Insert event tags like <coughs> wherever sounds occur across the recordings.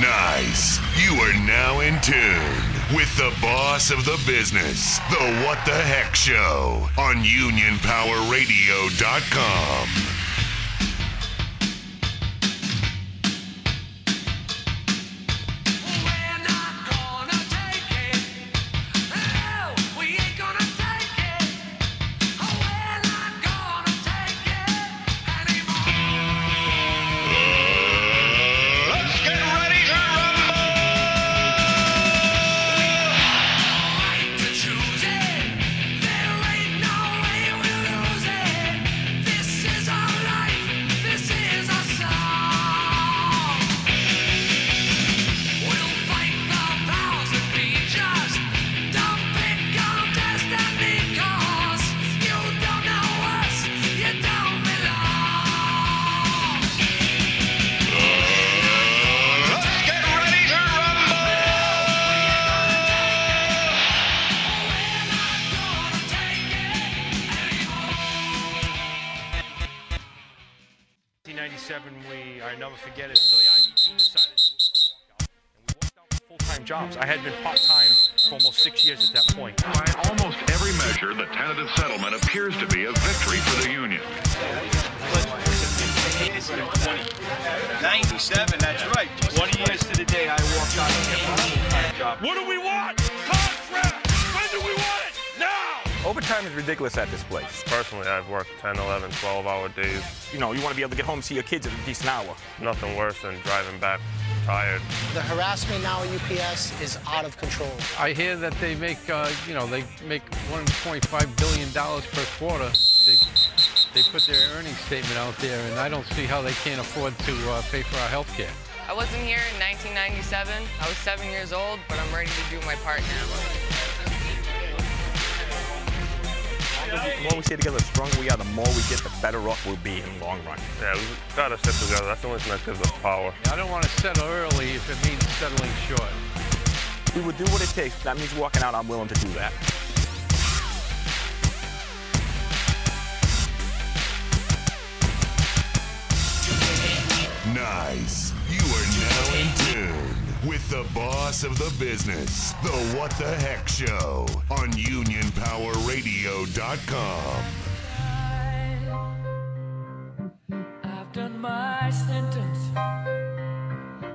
Nice. You are now in tune with the boss of the business, the What the Heck Show on UnionPowerRadio.com. get home and see your kids at a decent hour. Nothing worse than driving back tired. The harassment now at UPS is out of control. I hear that they make, uh, you know, they make 1.5 billion dollars per quarter. They, they put their earnings statement out there, and I don't see how they can't afford to uh, pay for our health care. I wasn't here in 1997. I was seven years old, but I'm ready to do my part now. The more we stay together, the stronger we are, the more we get, the better off we'll be in the long run. Yeah, we gotta sit together. That's the only thing that gives us power. I don't want to settle early if it means settling short. We will do what it takes. That means walking out. I'm willing to do that. Nice. You are now in tune with the boss of the business, the What the Heck Show on UnionPowerRadio.com. I've done my sentence,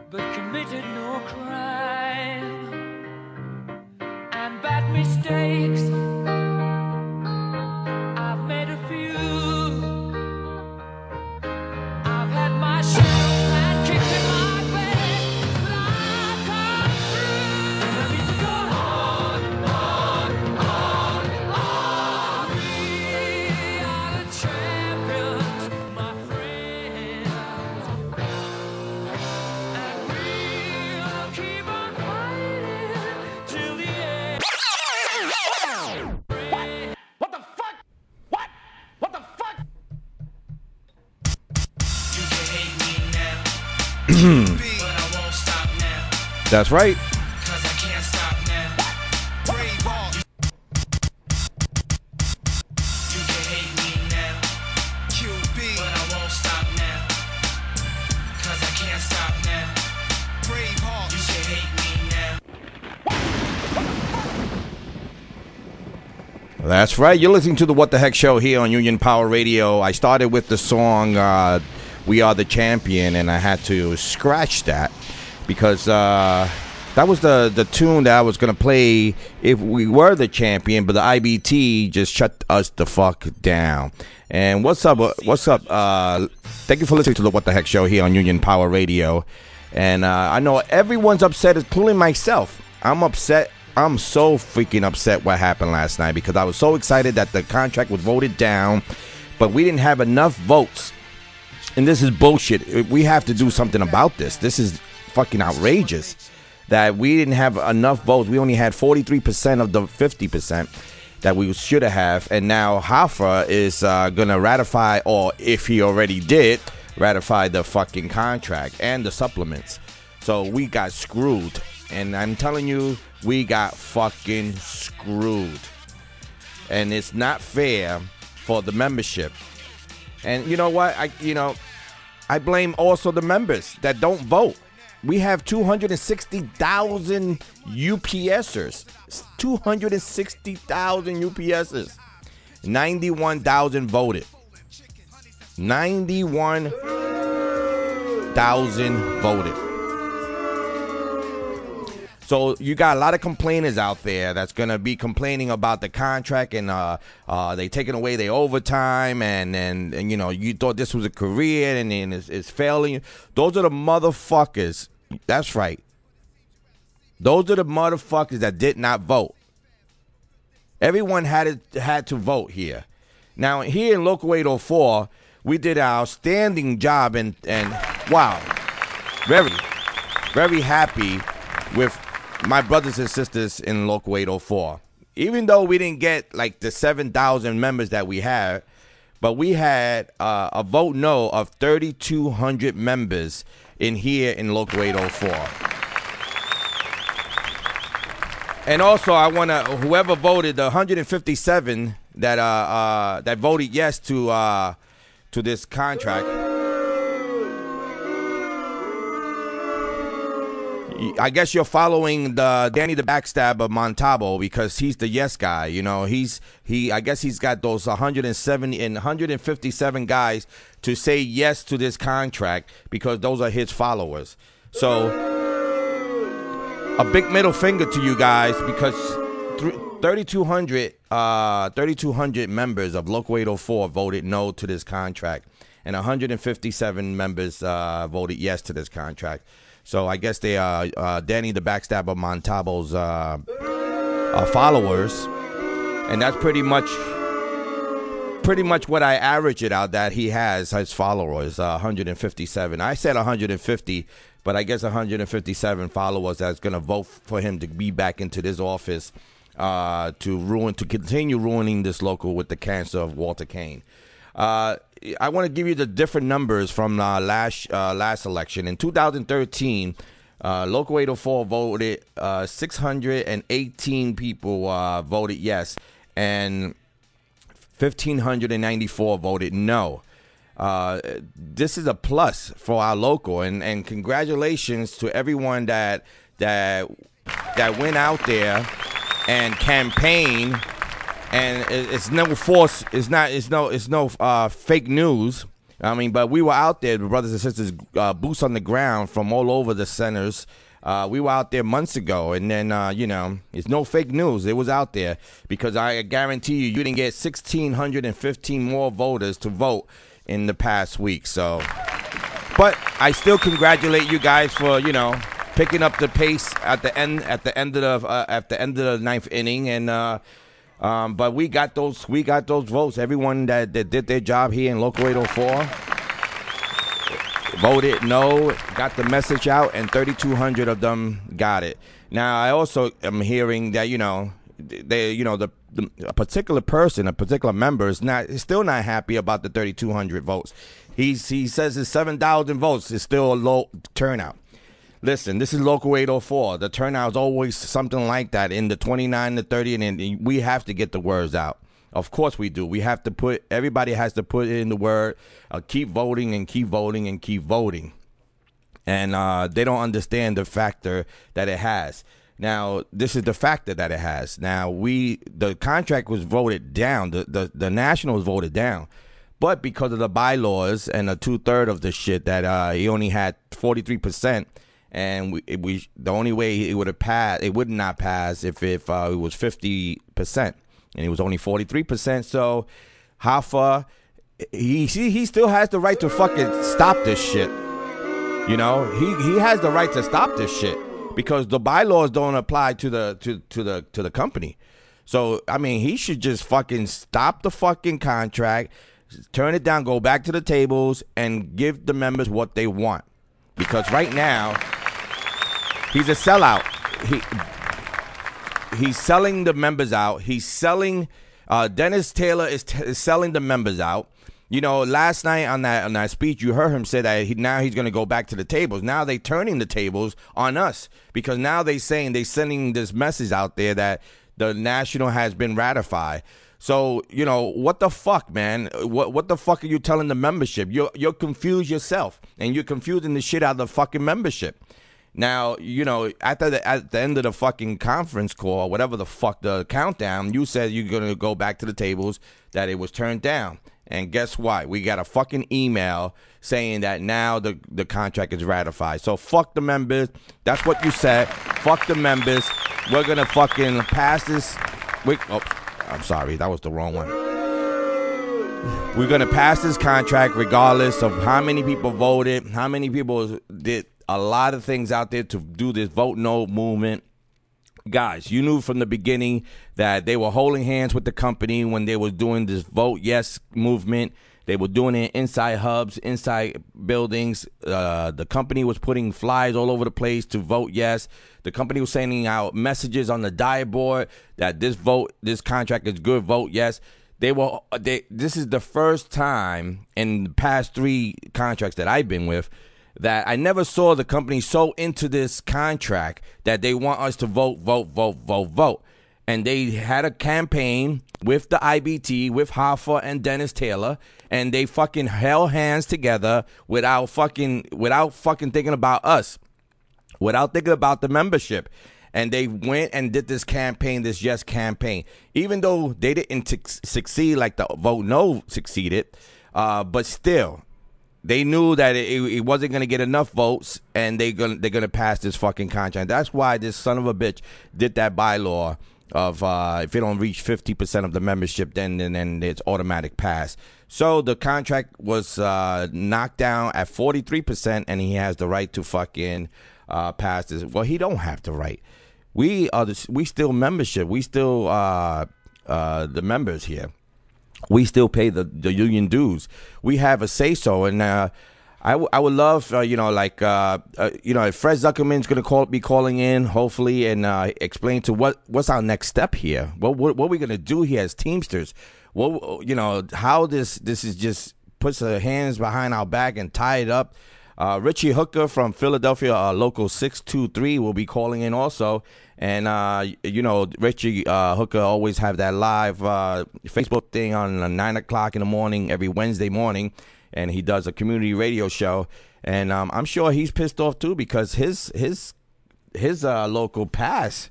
but committed no crime and bad mistakes. That's right. That's right. You're listening to the What the Heck Show here on Union Power Radio. I started with the song uh, "We Are the Champion," and I had to scratch that because uh, that was the the tune that I was gonna play if we were the champion. But the IBT just shut us the fuck down. And what's up? What's up? Uh, thank you for listening to the What the Heck Show here on Union Power Radio. And uh, I know everyone's upset, including myself. I'm upset. I'm so freaking upset what happened last night because I was so excited that the contract was voted down, but we didn't have enough votes. And this is bullshit. We have to do something about this. This is fucking outrageous that we didn't have enough votes. We only had 43% of the 50% that we should have. And now Hoffa is uh, going to ratify, or if he already did, ratify the fucking contract and the supplements. So we got screwed. And I'm telling you, we got fucking screwed. And it's not fair for the membership. And you know what? I you know, I blame also the members that don't vote. We have 260,000 UPSers. 260,000 UPSers. 91,000 voted. 91,000 voted. So you got a lot of complainers out there that's gonna be complaining about the contract and uh, uh, they taking away their overtime and, and and you know you thought this was a career and, and it's, it's failing. Those are the motherfuckers. That's right. Those are the motherfuckers that did not vote. Everyone had to, had to vote here. Now here in Local 804, we did our outstanding job and and wow, very very happy with my brothers and sisters in Local 804. Even though we didn't get like the 7,000 members that we had, but we had uh, a vote no of 3,200 members in here in Local 804. And also, I want to whoever voted the 157 that uh, uh that voted yes to uh to this contract. I guess you're following the Danny the Backstab of Montalbano because he's the yes guy. You know, he's he. I guess he's got those 170 and 157 guys to say yes to this contract because those are his followers. So, a big middle finger to you guys because thr- 3,200 uh, 3,200 members of Local 804 voted no to this contract, and 157 members uh, voted yes to this contract. So I guess they are uh, Danny the Backstabber Montalbano's uh, uh, followers, and that's pretty much pretty much what I average it out that he has his followers uh, 157. I said 150, but I guess 157 followers that's going to vote for him to be back into this office uh, to ruin to continue ruining this local with the cancer of Walter Kane. Uh, I want to give you the different numbers from uh, last uh, last election. In 2013, uh, Local 804 voted uh, 618 people uh, voted yes, and 1,594 voted no. Uh, this is a plus for our local, and, and congratulations to everyone that that that went out there and campaigned and it's no force. It's not. It's no. It's no uh, fake news. I mean, but we were out there, brothers and sisters, uh, boots on the ground from all over the centers. Uh, we were out there months ago, and then uh, you know, it's no fake news. It was out there because I guarantee you, you didn't get sixteen hundred and fifteen more voters to vote in the past week. So, but I still congratulate you guys for you know picking up the pace at the end at the end of the uh, at the end of the ninth inning and. Um, but we got those. We got those votes. Everyone that, that did their job here in Local 804 voted no, got the message out, and 3,200 of them got it. Now, I also am hearing that you know, they, you know, the, the a particular person, a particular member is not is still not happy about the 3,200 votes. He's he says his 7,000 votes is still a low turnout. Listen, this is Local 804. The turnout is always something like that in the 29 to 30, and, and we have to get the words out. Of course we do. We have to put, everybody has to put in the word, uh, keep voting and keep voting and keep voting. And uh, they don't understand the factor that it has. Now, this is the factor that it has. Now, we, the contract was voted down, the, the, the Nationals voted down. But because of the bylaws and a two third of the shit that uh, he only had 43%, and we, we the only way it would have passed, it would not pass if if uh, it was fifty percent, and it was only forty three percent. So Hoffa, he he he still has the right to fucking stop this shit. You know, he he has the right to stop this shit because the bylaws don't apply to the to to the to the company. So I mean, he should just fucking stop the fucking contract, turn it down, go back to the tables, and give the members what they want. Because right now, he's a sellout. He he's selling the members out. He's selling. Uh, Dennis Taylor is, t- is selling the members out. You know, last night on that on that speech, you heard him say that he, now he's going to go back to the tables. Now they turning the tables on us because now they saying they sending this message out there that the national has been ratified. So you know what the fuck, man? What what the fuck are you telling the membership? You're you're confused yourself, and you're confusing the shit out of the fucking membership. Now, you know, at the at the end of the fucking conference call, whatever the fuck the countdown, you said you're gonna go back to the tables that it was turned down. And guess what? We got a fucking email saying that now the the contract is ratified. So fuck the members. That's what you said. Fuck the members. We're gonna fucking pass this. Wait, oh, I'm sorry, that was the wrong one. We're gonna pass this contract regardless of how many people voted, how many people did a lot of things out there to do this vote no movement. Guys, you knew from the beginning that they were holding hands with the company when they were doing this vote yes movement. They were doing it inside hubs, inside buildings. Uh, the company was putting flyers all over the place to vote yes. The company was sending out messages on the DIAD board that this vote, this contract is good. Vote yes. They were. They. This is the first time in the past three contracts that I've been with that I never saw the company so into this contract that they want us to vote, vote, vote, vote, vote. And they had a campaign with the IBT, with Hoffa and Dennis Taylor, and they fucking held hands together without fucking without fucking thinking about us, without thinking about the membership. And they went and did this campaign, this yes campaign. Even though they didn't t- succeed like the vote no succeeded, uh, but still, they knew that it, it wasn't going to get enough votes, and they gonna they're going to pass this fucking contract. That's why this son of a bitch did that bylaw of uh, if it don't reach fifty percent of the membership, then then, then it's automatic pass. So the contract was uh, knocked down at forty three percent, and he has the right to fucking uh, pass this. Well, he don't have the right. We are the, we still membership. We still uh, uh, the members here we still pay the, the union dues. We have a say so, and uh, I, w- I would love uh, you know like uh, uh, you know if Fred Zuckerman's gonna call be calling in hopefully and uh, explain to what what's our next step here. What what, what are we gonna do here as Teamsters? What you know how this this is just puts our hands behind our back and tie it up. Uh, Richie Hooker from Philadelphia, uh, local six two three, will be calling in also. And you know, Richie Hooker always have that live Facebook thing on nine o'clock in the morning every Wednesday morning, and he does a community radio show. And um, I'm sure he's pissed off too because his his his uh, local pass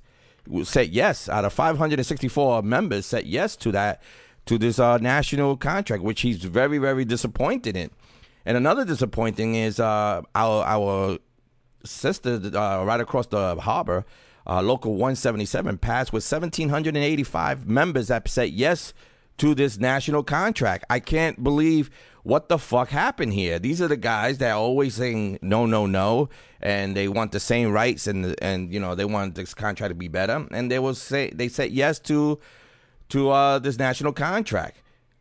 said yes out of 564 members said yes to that to this uh, national contract, which he's very very disappointed in. And another disappointing is uh, our our sister uh, right across the harbor, uh, local 177 passed with 1,785 members that said yes to this national contract. I can't believe what the fuck happened here. These are the guys that are always saying no, no, no, and they want the same rights and and you know they want this contract to be better, and they will say they said yes to to uh, this national contract.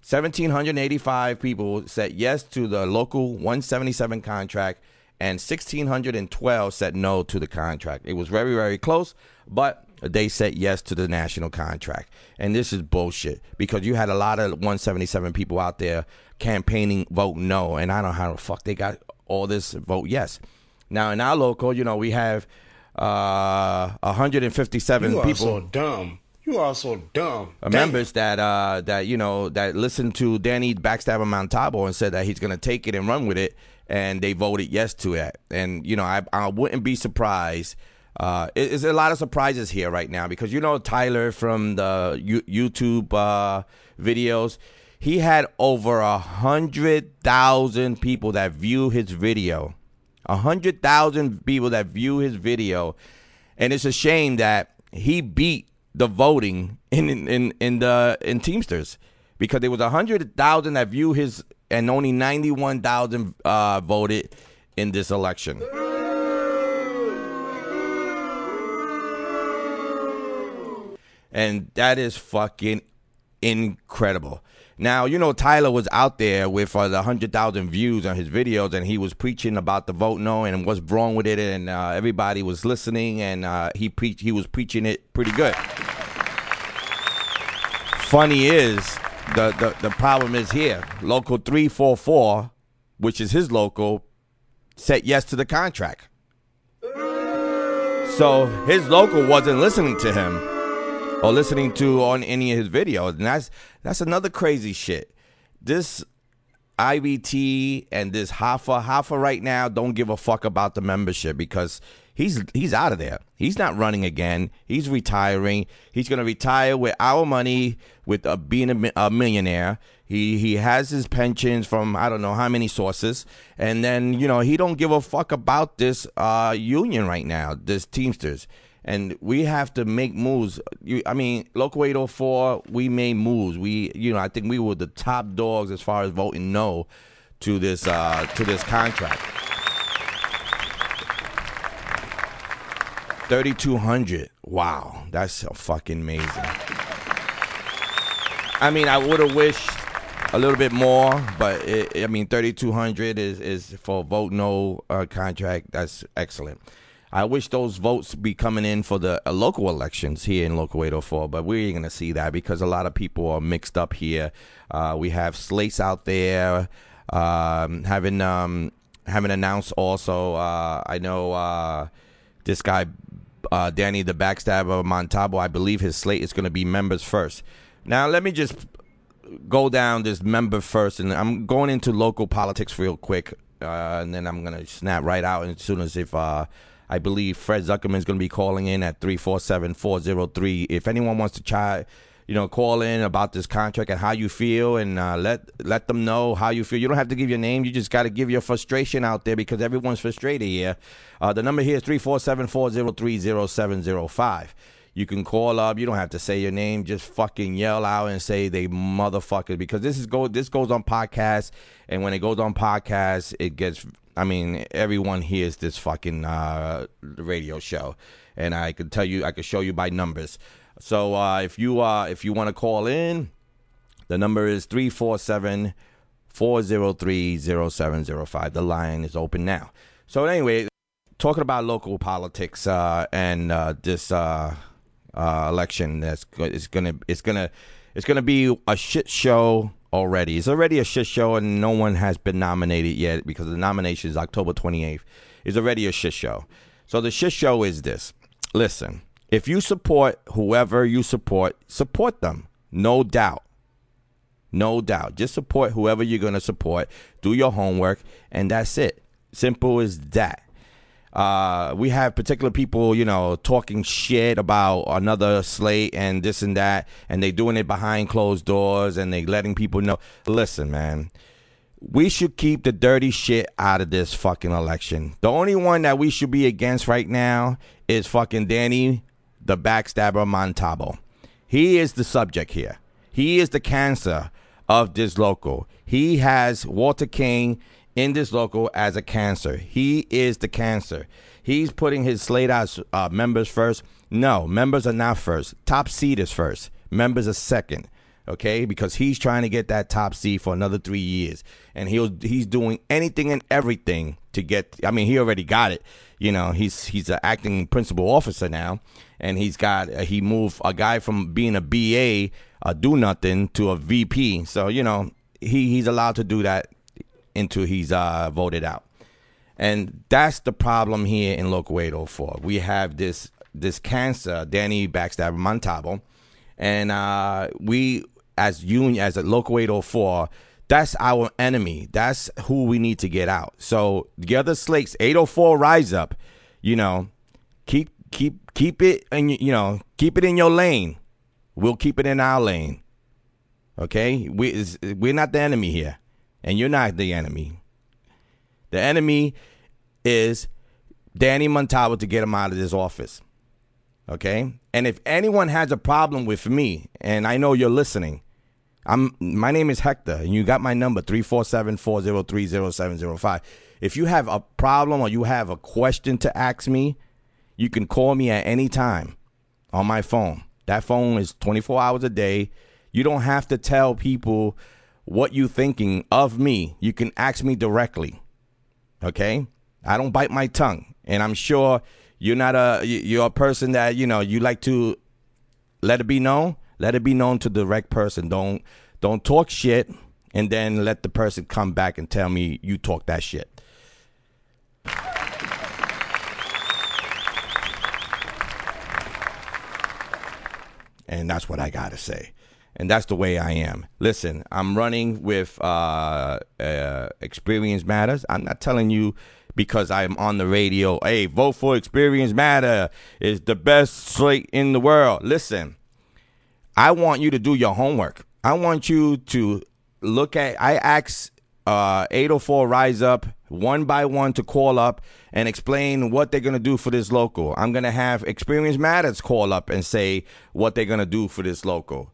1,785 people said yes to the local 177 contract, and 1,612 said no to the contract. It was very, very close, but they said yes to the national contract. And this is bullshit because you had a lot of 177 people out there campaigning vote no, and I don't know how the fuck they got all this vote yes. Now, in our local, you know, we have uh, 157 You are people so dumb. You are so dumb. uh, members that uh that you know that listened to Danny Backstabber Montalbano and said that he's gonna take it and run with it, and they voted yes to it. And you know, I I wouldn't be surprised. Uh, it- it's a lot of surprises here right now because you know Tyler from the U- YouTube uh, videos. He had over a hundred thousand people that view his video. A hundred thousand people that view his video, and it's a shame that he beat the voting in in in, the in Teamsters because there was a hundred thousand that view his and only ninety one thousand uh, voted in this election. And that is fucking incredible. Now, you know, Tyler was out there with uh, the 100,000 views on his videos, and he was preaching about the vote no and what's wrong with it, and uh, everybody was listening, and uh, he preached. He was preaching it pretty good. Funny is, the, the, the problem is here. Local 344, which is his local, said yes to the contract. So his local wasn't listening to him or listening to on any of his videos. And that's that's another crazy shit. This IBT and this Hoffa. Hoffa right now don't give a fuck about the membership because he's he's out of there. He's not running again. He's retiring. He's going to retire with our money, with uh, being a, a millionaire. He he has his pensions from I don't know how many sources, and then you know he don't give a fuck about this uh, union right now, this Teamsters. And we have to make moves. You, I mean, Local 804, we made moves. We, you know, I think we were the top dogs as far as voting no to this uh, to this contract. 3200 wow that's fucking amazing i mean i would have wished a little bit more but it, i mean 3200 is is for vote no uh, contract that's excellent i wish those votes be coming in for the uh, local elections here in local 804 but we ain't gonna see that because a lot of people are mixed up here uh, we have slates out there um, having um, having announced also uh, i know uh, this guy uh, Danny the Backstabber of Montalbano, I believe his slate is going to be members first. Now, let me just go down this member first, and I'm going into local politics real quick, uh, and then I'm going to snap right out as soon as if I believe Fred Zuckerman is going to be calling in at 347-403. If anyone wants to try, you know, call in about this contract and how you feel, and uh, let let them know how you feel. You don't have to give your name. You just got to give your frustration out there because everyone's frustrated here. Uh, the number here is 347-403-0705. You can call up. You don't have to say your name. Just fucking yell out and say they motherfucker because this is go this goes on podcast, and when it goes on podcast, it gets. I mean, everyone hears this fucking uh, radio show, and I can tell you, I can show you by numbers. So uh, if you uh, if you want to call in, the number is 347 403 0705. The line is open now. So, anyway, talking about local politics uh, and uh, this uh, uh, election that's it's gonna it's gonna it's gonna be a shit show already. It's already a shit show, and no one has been nominated yet because the nomination is October 28th. It's already a shit show. So the shit show is this. Listen, if you support whoever you support, support them. No doubt. No doubt. Just support whoever you're going to support. Do your homework, and that's it. Simple as that. Uh, we have particular people, you know, talking shit about another slate and this and that, and they doing it behind closed doors, and they letting people know. Listen, man, we should keep the dirty shit out of this fucking election. The only one that we should be against right now is fucking Danny, the backstabber Montalbano. He is the subject here. He is the cancer of this local. He has Walter King in this local as a cancer. He is the cancer. He's putting his slate out uh, members first. No, members are not first. Top seed is first. Members are second. Okay, because he's trying to get that top seed for another three years, and he'll he's doing anything and everything to get. I mean, he already got it. You know, he's he's an acting principal officer now, and he's got uh, he moved a guy from being a BA, a do nothing, to a VP. So you know, he he's allowed to do that until he's uh, voted out. And that's the problem here in Local 804. We have this this cancer, Danny Backstabber Montalbano, and uh, we as union as a Local 804, that's our enemy. That's who we need to get out. So the other slates, 804, rise up. You know, keep keep keep it and you know keep it in your lane. We'll keep it in our lane. Okay, we we're not the enemy here, and you're not the enemy. The enemy is Danny Montalbano to get him out of this office. Okay? And if anyone has a problem with me, and I know you're listening, I'm my name is Hector, and you got my number 347-403-0705. If you have a problem or you have a question to ask me, you can call me at any time on my phone. That phone is 24 hours a day. You don't have to tell people what you thinking of me. You can ask me directly. Okay? I don't bite my tongue, and I'm sure you're not a you- you're a person that you know you like to let it be known. Let it be known to the direct person. Don't don't talk shit, and then let the person come back and tell me you talk that shit. And that's what I gotta say. And that's the way I am. Listen, I'm running with uh, uh, Experience Matters. I'm not telling you because I'm on the radio. Hey, vote for Experience Matter is the best slate in the world. Listen, I want you to do your homework. I want you to look at. I asked uh, 804 Rise Up one by one to call up and explain what they're gonna do for this local. I'm gonna have Experience Matters call up and say what they're gonna do for this local.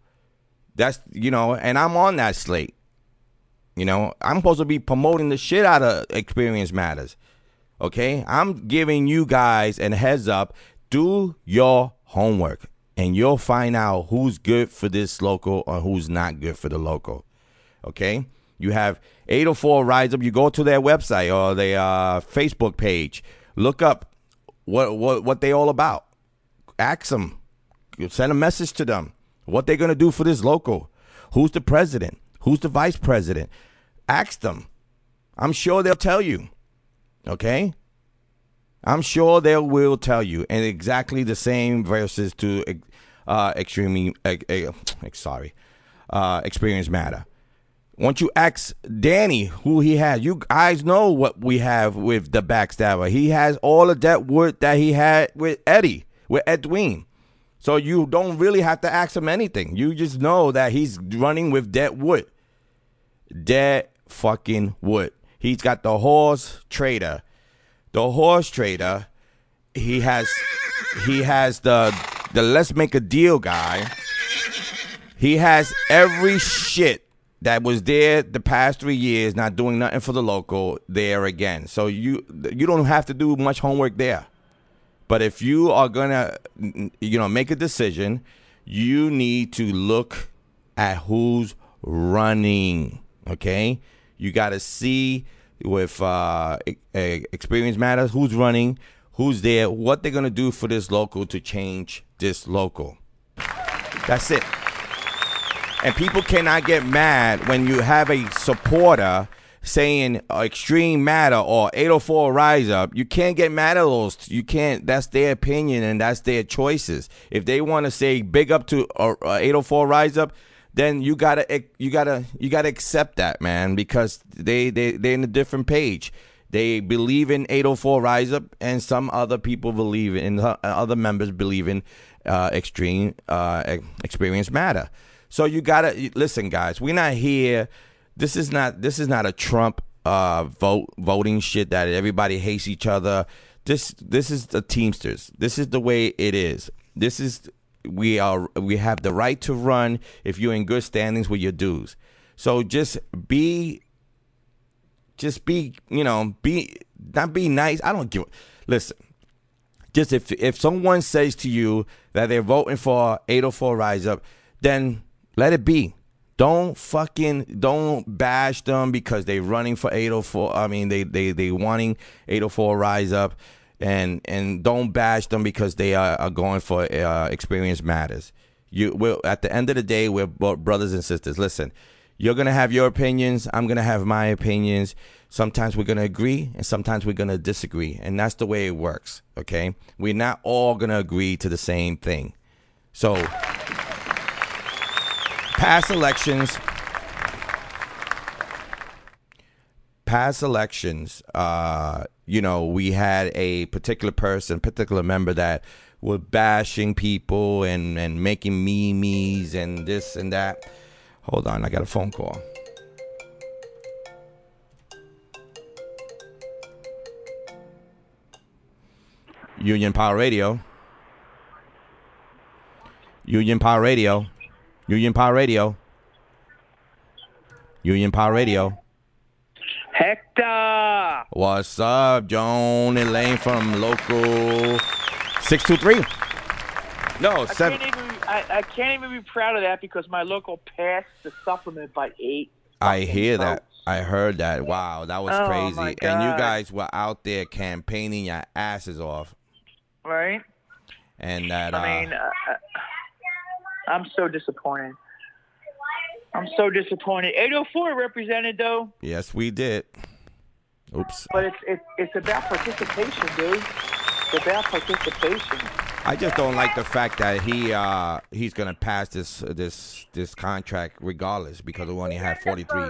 That's you know, and I'm on that slate. You know, I'm supposed to be promoting the shit out of Experience Matters. Okay, I'm giving you guys a heads up. Do your homework, and you'll find out who's good for this local or who's not good for the local. Okay, you have 804 Rise Up. You go to their website or their uh, Facebook page. Look up what what what they all about. Ask them. Send a message to them. What they're gonna do for this local. Who's the president? Who's the vice president? Ask them. I'm sure they'll tell you. Okay? I'm sure they will tell you. And exactly the same verses to uh extremely uh, uh, sorry. Uh experience matter. Once you ask Danny who he has, you guys know what we have with the backstabber. He has all of that word that he had with Eddie, with Edwin. So you don't really have to ask him anything. You just know that he's running with dead wood. Dead fucking wood. He's got the horse trader. The horse trader. He has he has the the let's make a deal guy. He has every shit that was there the past three years, not doing nothing for the local, there again. So you you don't have to do much homework there. But if you are gonna, you know, make a decision, you need to look at who's running. Okay, you got to see with uh, experience matters who's running, who's there, what they're gonna do for this local to change this local. That's it. And people cannot get mad when you have a supporter saying extreme matter or 804 rise up. You can't get mad at those. You can't. That's their opinion and that's their choices. If they want to say big up to uh, uh, 804 rise up, then you gotta you gotta you gotta accept that man because they they they're in a different page. They believe in 804 rise up, and some other people believe in uh, other members believe in uh, extreme uh, experience matter. So you gotta listen, guys. We're not here. This is not this is not a Trump uh, vote voting shit that everybody hates each other. This this is the Teamsters. This is the way it is. This is we are we have the right to run if you're in good standings with your dues. So just be just be, you know, be not be nice. I don't give listen. Just if if someone says to you that they're voting for 804 Rise Up, then let it be. Don't fucking don't bash them because they're running for 804. I mean they they they wanting 804 Rise Up and and don't bash them because they are, are going for uh, experience matters. You will at the end of the day we're brothers and sisters. Listen, you're gonna have your opinions. I'm gonna have my opinions. Sometimes we're gonna agree, and sometimes we're gonna disagree, and that's the way it works. Okay, we're not all gonna agree to the same thing. So, past elections, past elections, uh, you know, we had a particular person, particular member that were bashing people and and making memes and this and that. Hold on, I got a phone call. Union Power Radio. Union Power Radio. Union Power Radio. Union Power Radio. Hector! What's up, Joan Elaine from local 623? No, I seven. can't, even, I, I can't even be proud of that because my local passed the supplement by eight. I hear that. I heard that. Wow, that was Oh, crazy. And you guys were out there campaigning your asses off. Right? And that, uh, I mean, uh, I'm so disappointed. I'm so disappointed. 804 represented though, yes, we did. Oops. but it's it's it's about participation, dude. It's about participation. I just don't like the fact that he uh, he's gonna pass this this this contract regardless because we only had 43.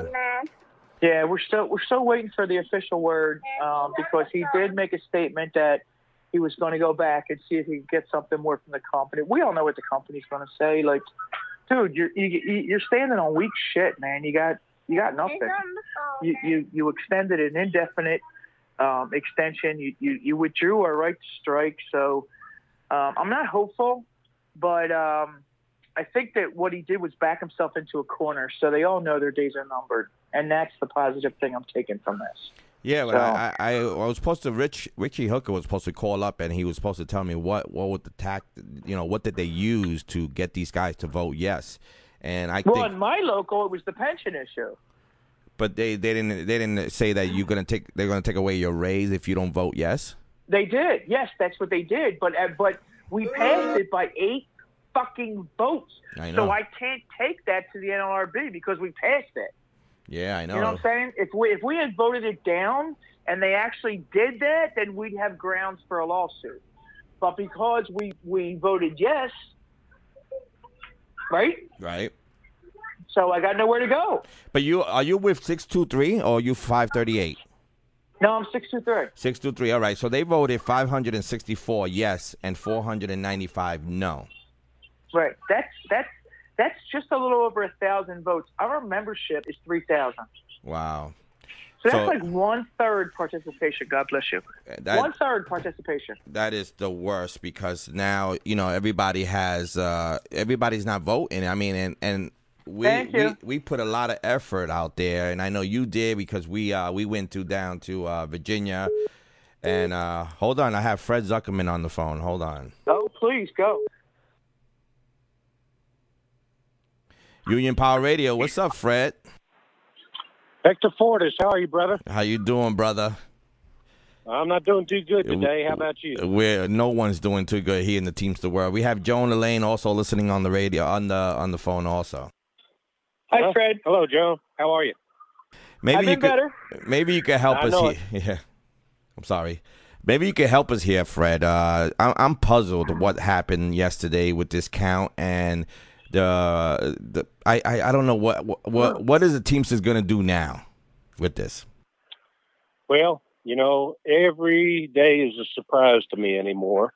Yeah, we're still we're still waiting for the official word um, because he did make a statement that he was going to go back and see if he could get something more from the company. We all know what the company's going to say. Like, dude, you're you, you- you're standing on weak shit, man. You got you got nothing. You you you extended an indefinite um, extension. You, you you withdrew our right to strike. So um, I'm not hopeful, but um, I think that what he did was back himself into a corner. So they all know their days are numbered, and that's the positive thing I'm taking from this. Yeah, but So- I, I I was supposed to Rich Richie Hooker was supposed to call up and he was supposed to tell me what what would the tact you know what did they use to get these guys to vote yes, and I Well, think in my local, it was the pension issue. but they they didn't they didn't say that you're gonna take they're gonna take away your raise if you don't vote yes. They did. Yes, that's what they did. But uh, but we passed it by eight fucking votes. I So. I can't take that to the NLRB because we passed it. Yeah, I know. You know what I'm saying? If we if we had voted it down and they actually did that, then we'd have grounds for a lawsuit. But because we we voted yes, right? Right. So I got nowhere to go. But you are you with six two three or are you five thirty eight? No, I'm six two three. Six two three. All right. So they voted five hundred and sixty four yes and four hundred and ninety five no. Right. That's that's that's just a little over a thousand votes. Our membership is three thousand. Wow. So that's So- like one third participation. God bless you. that- one third participation. That is the worst because now you know everybody has uh everybody's not voting. I mean, and and we we we put a lot of effort out there, and I know you did because we uh we went to down to uh Virginia, and uh hold on, I have Fred Zuckerman on the phone. Hold on, Oh, please go. Union Power Radio. What's up, Fred? Hector Fortis, how are you, brother? How you doing, brother? I'm not doing too good today. How about you? We're no one's doing too good here in the Teamster world. We have Joan Elaine also listening on the radio on the on the phone also. Hi, Fred. Hello, Joe. How are you? Maybe I've you could, better. Maybe you could help I us know here. <laughs> Yeah. I'm sorry. Maybe you could help us here, Fred. Uh, I'm, I'm puzzled what happened yesterday with this count and the the I, I, I don't know what what what, what is the Teamsters going to do now with this. Well, you know, every day is a surprise to me anymore.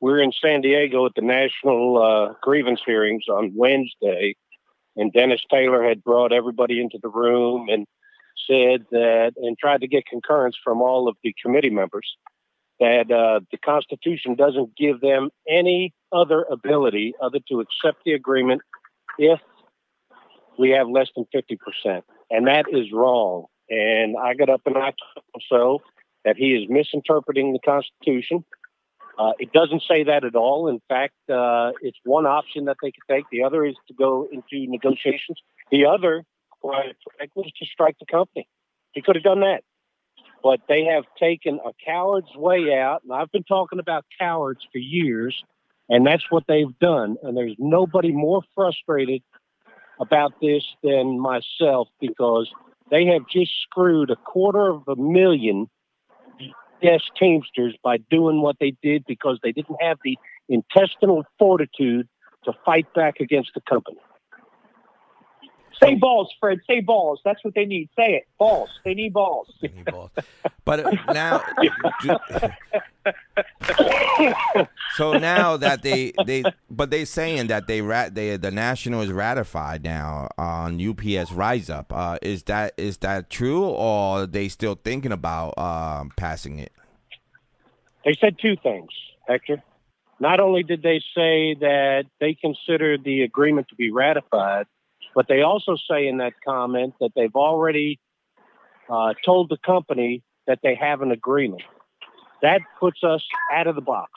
We're in San Diego at the national uh, grievance hearings on Wednesday, and Dennis Taylor had brought everybody into the room and said that, and tried to get concurrence from all of the committee members that uh, the Constitution doesn't give them any other ability other to accept the agreement if we have less than 50%. And that is wrong. And I got up and I told him so that he is misinterpreting the Constitution. Uh, it doesn't say that at all. In fact, uh, it's one option that they could take. The other is to go into negotiations. The other, frankly, was to strike the company. He could have done that. But they have taken a coward's way out. And I've been talking about cowards for years. And that's what they've done. And there's nobody more frustrated about this than myself because they have just screwed a quarter of a million yes teamsters by doing what they did because they didn't have the intestinal fortitude to fight back against the company. Say balls, Fred. Say balls. That's what they need. Say it. Balls. They need balls. But uh, now, <laughs> so now that they they but they saying that they rat they the national is ratified now on UPS rise up. Uh, is that is that true or are they still thinking about um, passing it? They said two things, Hector. Not only did they say that they consider the agreement to be ratified, but they also say in that comment that they've already uh, told the company that they have an agreement. That puts us out of the box.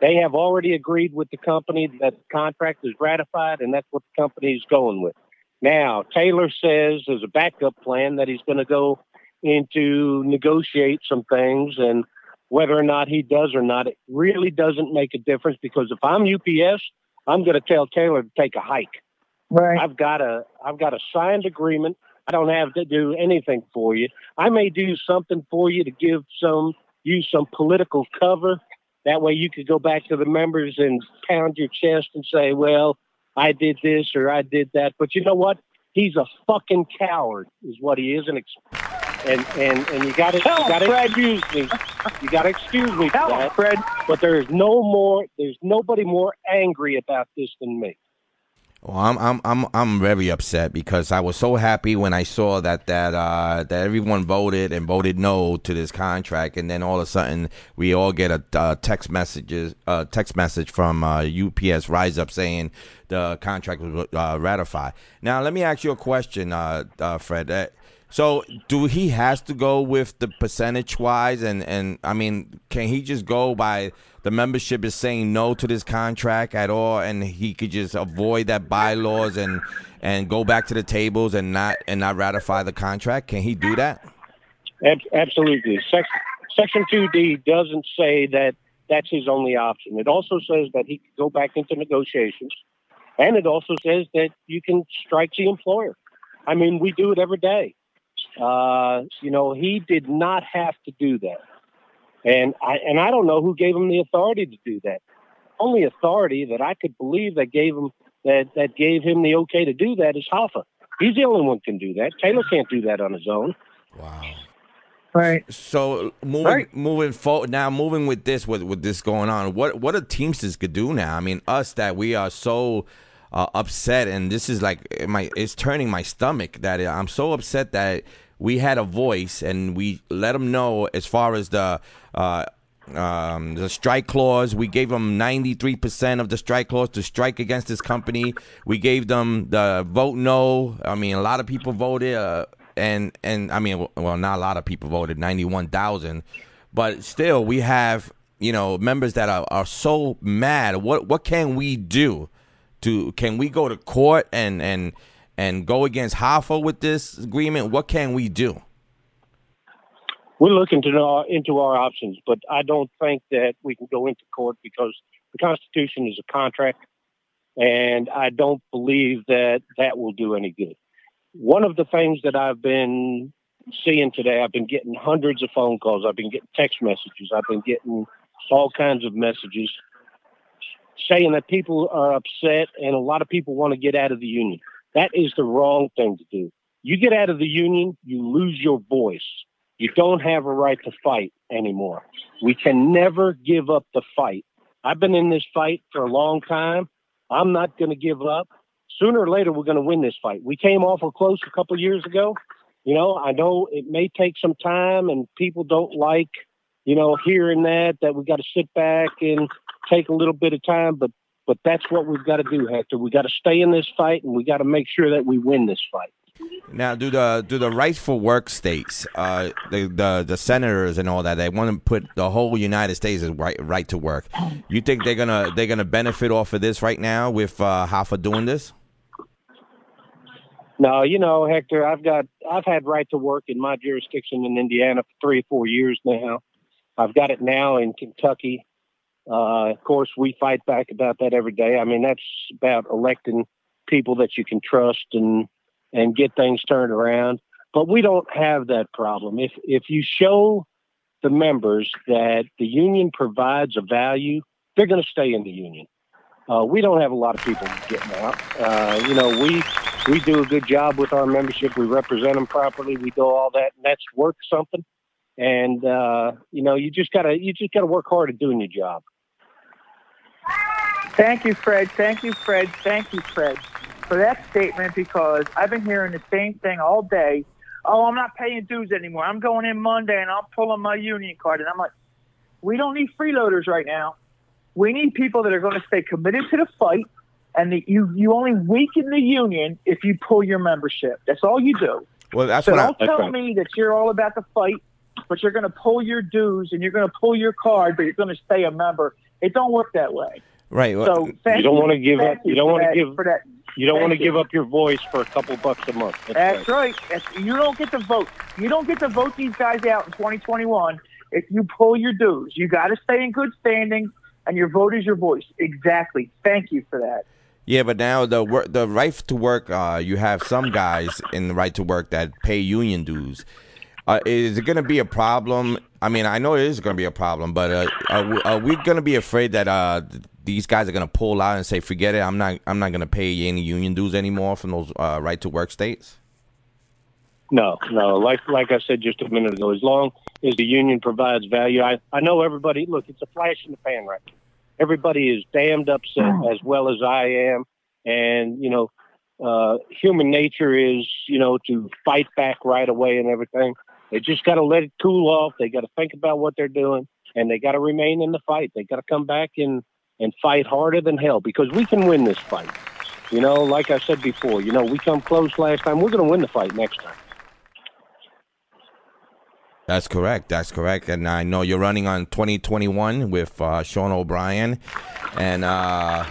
They have already agreed with the company that the contract is ratified, and that's what the company is going with. Now, Taylor says as a backup plan that he's going to go into negotiate some things, and whether or not he does or not, it really doesn't make a difference because if I'm UPS, I'm going to tell Taylor to take a hike. Right. I've got a I've got a signed agreement. I don't have to do anything for you. I may do something for you to give some you some political cover That way you could go back to the members and pound your chest and say, well, I did this or I did that. But you know what? He's a fucking coward is what he is. And, and, and, and you got to Tell him, gotta Fred. excuse me. You got to excuse me Tell for that. Fred. But there's no more, there's nobody more angry about this than me. Well, I'm I'm I'm I'm very upset because I was so happy when I saw that that uh, that everyone voted and voted no to this contract, and then all of a sudden we all get a uh, text messages uh, text message from uh, UPS Rising saying the contract was uh, ratified. Now let me ask you a question, uh, uh, Fred. So do he has to go with the percentage wise, and and I mean, can he just go by the membership is saying no to this contract at all, and he could just avoid that bylaws and and go back to the tables and not and not ratify the contract? Can he do that? Ab- absolutely. Sec- Section 2D doesn't say that that's his only option. It also says that he can go back into negotiations, and it also says that you can strike the employer. I mean, we do it every day. Uh, you know, he did not have to do that, and I and I don't know who gave him the authority to do that. Only authority that I could believe that gave him that that gave him the okay to do that is Hoffa. He's the only one who can do that. Taylor can't do that on his own. Wow. Right. So moving Right. moving forward now, moving with this with with this going on, what what a Teamsters could do now? I mean, us that we are so uh, upset, and this is like my it's turning my stomach that I'm so upset that we had a voice and we let them know as far as the. Uh, um, the strike clause. We gave them 93% of the strike clause to strike against this company. We gave them the vote no. I mean, a lot of people voted, uh, and and I mean, well, not a lot of people voted, 91,000, but still, we have you know members that are, are so mad. What what can we do? To can we go to court and and and go against Hoffa with this agreement? What can we do? we're looking our, into our options, but I don't think that we can go into court because the Constitution is a contract, and I don't believe that that will do any good. One of the things that I've been seeing today, I've been getting hundreds of phone calls, I've been getting text messages, I've been getting all kinds of messages saying that people are upset and a lot of people want to get out of the union. That is the wrong thing to do. You get out of the union, you lose your voice. You don't have a right to fight anymore. We can never give up the fight. I've been in this fight for a long time. I'm not going to give up. Sooner or later, we're going to win this fight. We came awful close a couple years ago. You know, I know it may take some time, and people don't like, you know, hearing that that we got to sit back and take a little bit of time. But but that's what we've got to do, Hector. We got to stay in this fight, and we got to make sure that we win this fight. Now, do the do the rights for work states, uh, the, the the senators and all that, they want to put the whole United States as right right to work. You think they're gonna they're gonna benefit off of this right now with uh, Hoffa doing this? No, you know, Hector, I've got I've had right to work in my jurisdiction in Indiana for three or four years now. I've got it now in Kentucky. Uh, of course, we fight back about that every day. I mean, that's about electing people that you can trust and and get things turned around. But we don't have that problem. If if you show the members that the union provides a value, they're going to stay in the union. Uh, we don't have a lot of people getting out. Uh, you know, we we do a good job with our membership. We represent them properly. We do all that, and that's worth something. And uh, you know, you just gotta you just gotta work hard at doing your job. Thank you, Fred. Thank you, Fred. Thank you, Fred, for that statement because I've been hearing the same thing all day. Oh, I'm not paying dues anymore. I'm going in Monday and I'm pulling my union card. And I'm like, we don't need freeloaders right now. We need people that are going to stay committed to the fight. And that you, you only weaken the union if you pull your membership. That's all you do. Well, that's so what I, don't tell me that you're all about the fight, but you're going to pull your dues and you're going to pull your card, but you're going to stay a member. It don't work that way. Right. well, So you don't want to give up. You don't want to give. for that. You don't want to give up your voice for a couple bucks a month. That's right. That's, you don't get to vote. You don't get to vote these guys out in 2021 if you pull your dues. You got to stay in good standing, and your vote is your voice. Exactly. Thank you for that. Yeah, but now the work, the right to work, uh, you have some guys in the right to work that pay union dues. Uh, is it going to be a problem? I mean, I know it is going to be a problem, but uh, are, we, are we going to be afraid that uh, these guys are going to pull out and say, "Forget it, I'm not, I'm not going to pay any union dues anymore from those uh, right to work states"? No, no. Like like I said just a minute ago, as long as the union provides value, I I know everybody. Look, it's a flash in the pan right now. Everybody is damned upset, as well as I am, and you know, uh, human nature is you know to fight back right away and everything. They just got to let it cool off. They got to think about what they're doing, and they got to remain in the fight. They got to come back and and fight harder than hell because we can win this fight. You know, like I said before, you know, we come close last time. We're going to win the fight next time. That's correct. That's correct. And I know you're running on 2021 with uh, Sean O'Brien, and uh,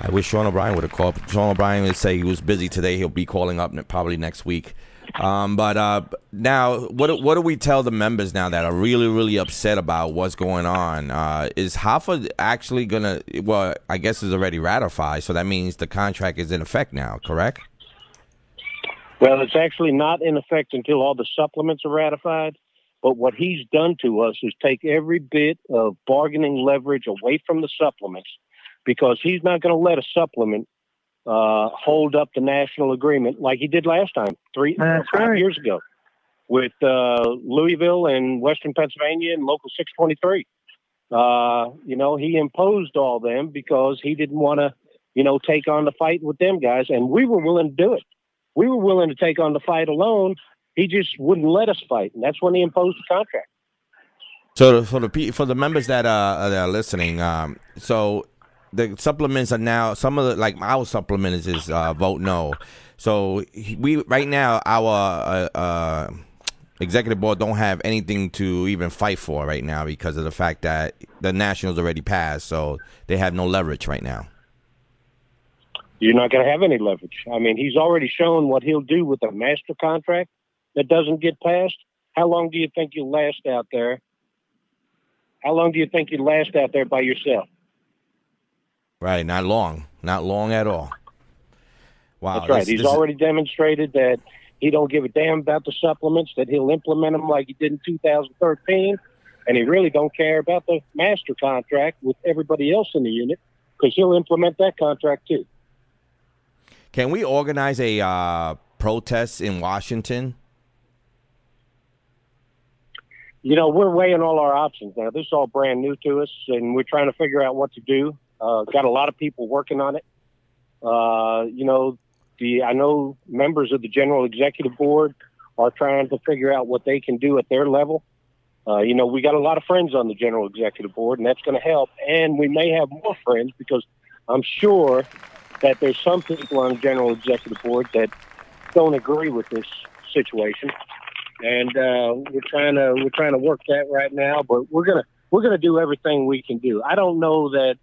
I wish Sean O'Brien would have called. Sean O'Brien would say he was busy today. He'll be calling up probably next week. Um, but uh, now, what what do we tell the members now that are really really upset about what's going on? Uh, is Hoffa actually gonna? Well, I guess it's already ratified, so that means the contract is in effect now. Correct? Well, it's actually not in effect until all the supplements are ratified. But what he's done to us is take every bit of bargaining leverage away from the supplements because he's not going to let a supplement uh, hold up the national agreement like he did last time, three That's five right. years ago, with uh, Louisville and Western Pennsylvania and Local 623. Uh, you know, he imposed all them because he didn't want to, you know, take on the fight with them guys, and we were willing to do it. We were willing to take on the fight alone. He just wouldn't let us fight, and that's when he imposed the contract. So for the for the members that are that are listening, um, so the supplements are now some of the like our supplements is uh, vote no. So we right now our uh, uh, executive board don't have anything to even fight for right now because of the fact that the nationals already passed, so they have no leverage right now. You're not going to have any leverage. I mean, he's already shown what he'll do with a master contract that doesn't get passed. How long do you think you'll last out there? How long do you think you'll last out there by yourself? Right, not long, not long at all. Wow, That's right. this- He's this is- already demonstrated that he don't give a damn about the supplements, that he'll implement them like he did in 2013, and he really don't care about the master contract with everybody else in the unit because he'll implement that contract too. Can we organize a uh, protest in Washington? You know, we're weighing all our options now. This is all brand new to us, and we're trying to figure out what to do. Uh, got a lot of people working on it. Uh, you know, the I know members of the general executive board are trying to figure out what they can do at their level. Uh, you know, we got a lot of friends on the general executive board, and that's going to help. And we may have more friends because I'm sure that there's some people on the general executive board that don't agree with this situation and uh, we're trying to we're trying to work that right now. But we're gonna we're gonna do everything we can do. I don't know that.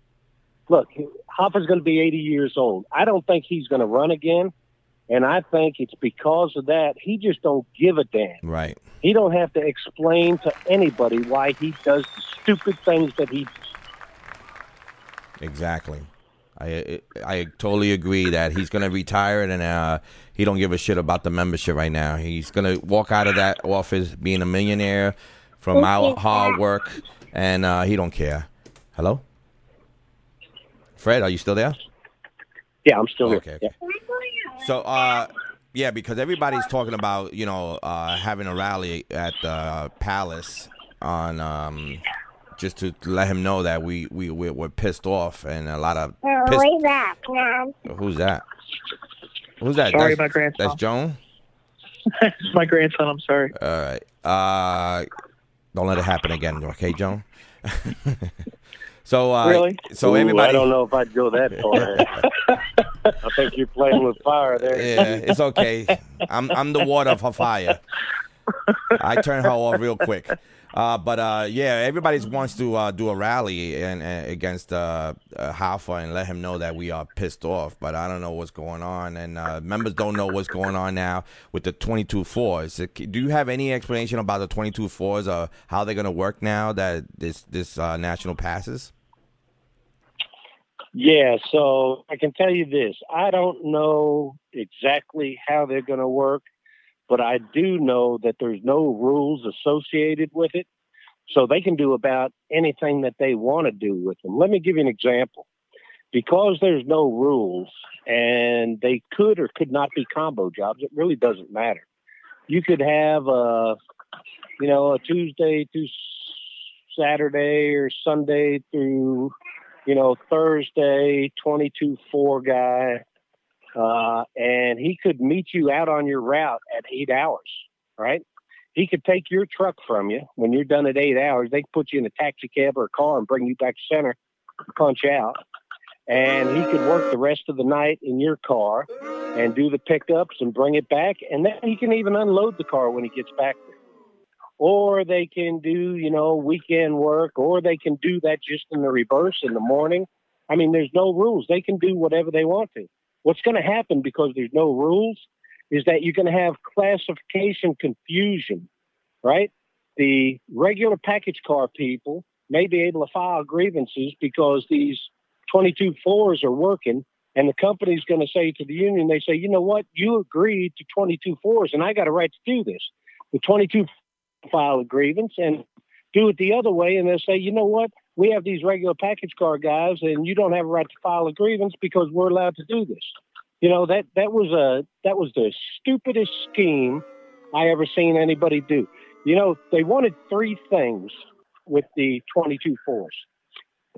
Look, Hoffa's going to be 80 years old. I don't think he's going to run again, and I think it's because of that. He just don't give a damn. Right. He don't have to explain to anybody why he does the stupid things that he. Exactly. I I totally agree that he's gonna retire and uh, he don't give a shit about the membership right now. He's gonna walk out of that office being a millionaire from our hard work, and uh, he don't care. Hello, Fred, are you still there? Yeah, I'm still okay, Okay. So, uh, yeah, because everybody's talking about you know uh, having a rally at the palace on um, just to let him know that we we we're, we're pissed off and a lot of pissed, Way back, man. Who's that? Who's that? Sorry, that's, my grandson. That's Joan. it's <laughs> my grandson. I'm sorry. All right. Uh, don't let it happen again, okay, Joan? <laughs> so, uh, really? So Ooh, everybody. I don't know if I'd go that far. <laughs> I think you're playing with fire there. Yeah, it's okay. I'm I'm the water of her fire. I turn her off real quick. Uh, but uh, yeah, everybody wants to uh, do a rally and, and against uh, uh, Hoffa and let him know that we are pissed off. But I don't know what's going on, and uh, members don't know what's going on now with the 22 fours. Do you have any explanation about the 22 fours or how they're going to work now that this this uh, national passes? Yeah, so I can tell you this. I don't know exactly how they're going to work, but I do know that there's no rules associated with it. So they can do about anything that they want to do with them. Let me give you an example. Because there's no rules and they could or could not be combo jobs, it really doesn't matter. You could have a, you know, a Tuesday to Saturday or Sunday through, you know, Thursday, 22 4 guy. Uh, and he could meet you out on your route at eight hours, right? He could take your truck from you when you're done at eight hours. They could put you in a taxi cab or a car and bring you back to center, punch out. And he could work the rest of the night in your car and do the pickups and bring it back. And then he can even unload the car when he gets back there. Or they can do, you know, weekend work, or they can do that just in the reverse in the morning. I mean, there's no rules. They can do whatever they want to. What's going to happen because there's no rules is that you're going to have classification confusion, right? The regular package car people may be able to file grievances because these 22 fours are working, and the company's going to say to the union, they say, you know what, you agreed to 22 fours, and I got a right to do this. The 22 file a grievance and do it the other way, and they'll say, you know what, we have these regular package car guys, and you don't have a right to file a grievance because we're allowed to do this. You know that that was a that was the stupidest scheme I ever seen anybody do. You know they wanted three things with the 22 fours.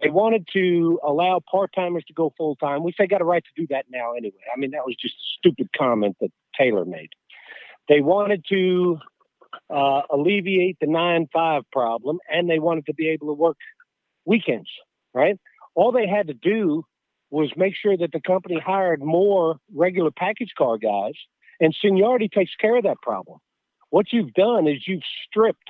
They wanted to allow part timers to go full time, which they got a right to do that now anyway. I mean that was just a stupid comment that Taylor made. They wanted to uh, alleviate the nine five problem, and they wanted to be able to work weekends. Right? All they had to do was make sure that the company hired more regular package car guys, and seniority takes care of that problem. What you've done is you've stripped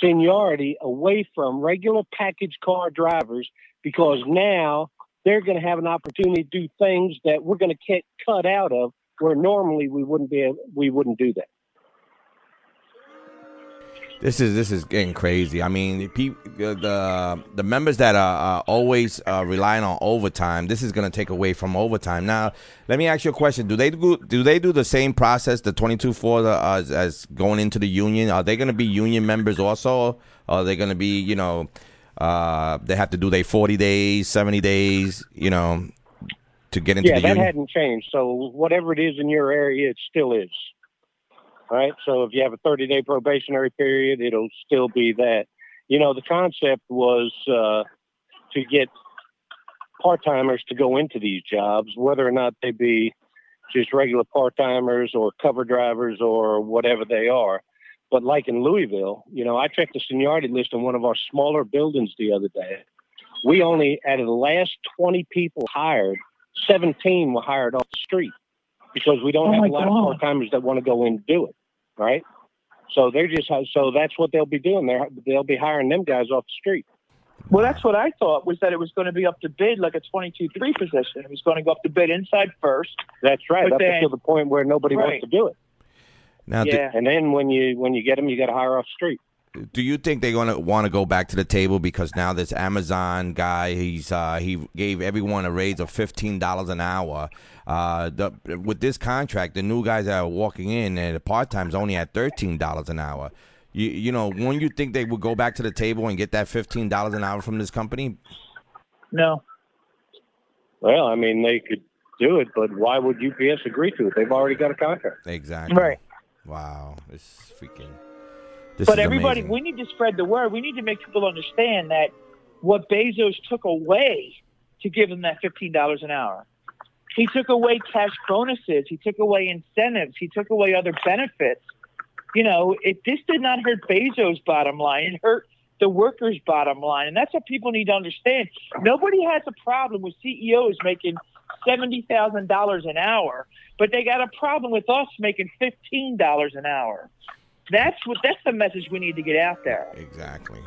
seniority away from regular package car drivers because now they're going to have an opportunity to do things that we're going to get cut out of where normally we wouldn't be we wouldn't do that. This is this is getting crazy. I mean, the the the, members that are uh, always uh, relying on overtime. This is going to take away from overtime. Now, let me ask you a question: Do they do do they do the same process, the twenty two four, uh, as, as going into the union? Are they going to be union members also? Or are they going to be, you know, uh, they have to do their forty days, seventy days, you know, to get into yeah, the that union? hadn't changed. So whatever it is in your area, it still is. Right. So if you have a 30 day probationary period, it'll still be that. You know, the concept was uh, to get part timers to go into these jobs, whether or not they be just regular part timers or cover drivers or whatever they are. But like in Louisville, you know, I checked the seniority list in one of our smaller buildings the other day. We only, out of the last 20 people hired, 17 were hired off the street because we don't Oh have a lot God. of part timers that want to go in and do it, right? So they're just so that's what they'll be doing. They're, they'll be hiring them guys off the street. Well, that's what I thought was that it was going to be up to bid like a 22-3 position. It was going to go up to bid inside first. That's right. But Up then- until the point where nobody Right. wants to do it. Now, do- Yeah. And then when you when you get them, you got to hire off the street. Do you think they're gonna want to go back to the table because now this Amazon guy he's uh, he gave everyone a raise of fifteen dollars an hour. Uh, the, with this contract, the new guys that are walking in and the part time's only at thirteen dollars an hour. You you know, when you think they would go back to the table and get that fifteen dollars an hour from this company? No. Well, I mean, they could do it, but why would UPS agree to it? They've already got a contract. Exactly. Right. Wow. This freaking. This but everybody, amazing. we need to spread the word. We need to make people understand that what Bezos took away to give them that fifteen dollars an hour. He took away cash bonuses. He took away incentives. He took away other benefits. You know, it this did not hurt Bezos' bottom line. It hurt the workers' bottom line, and that's what people need to understand. Nobody has a problem with CEOs making seventy thousand dollars an hour, but they got a problem with us making fifteen dollars an hour. That's what that's the message we need to get out there. Exactly.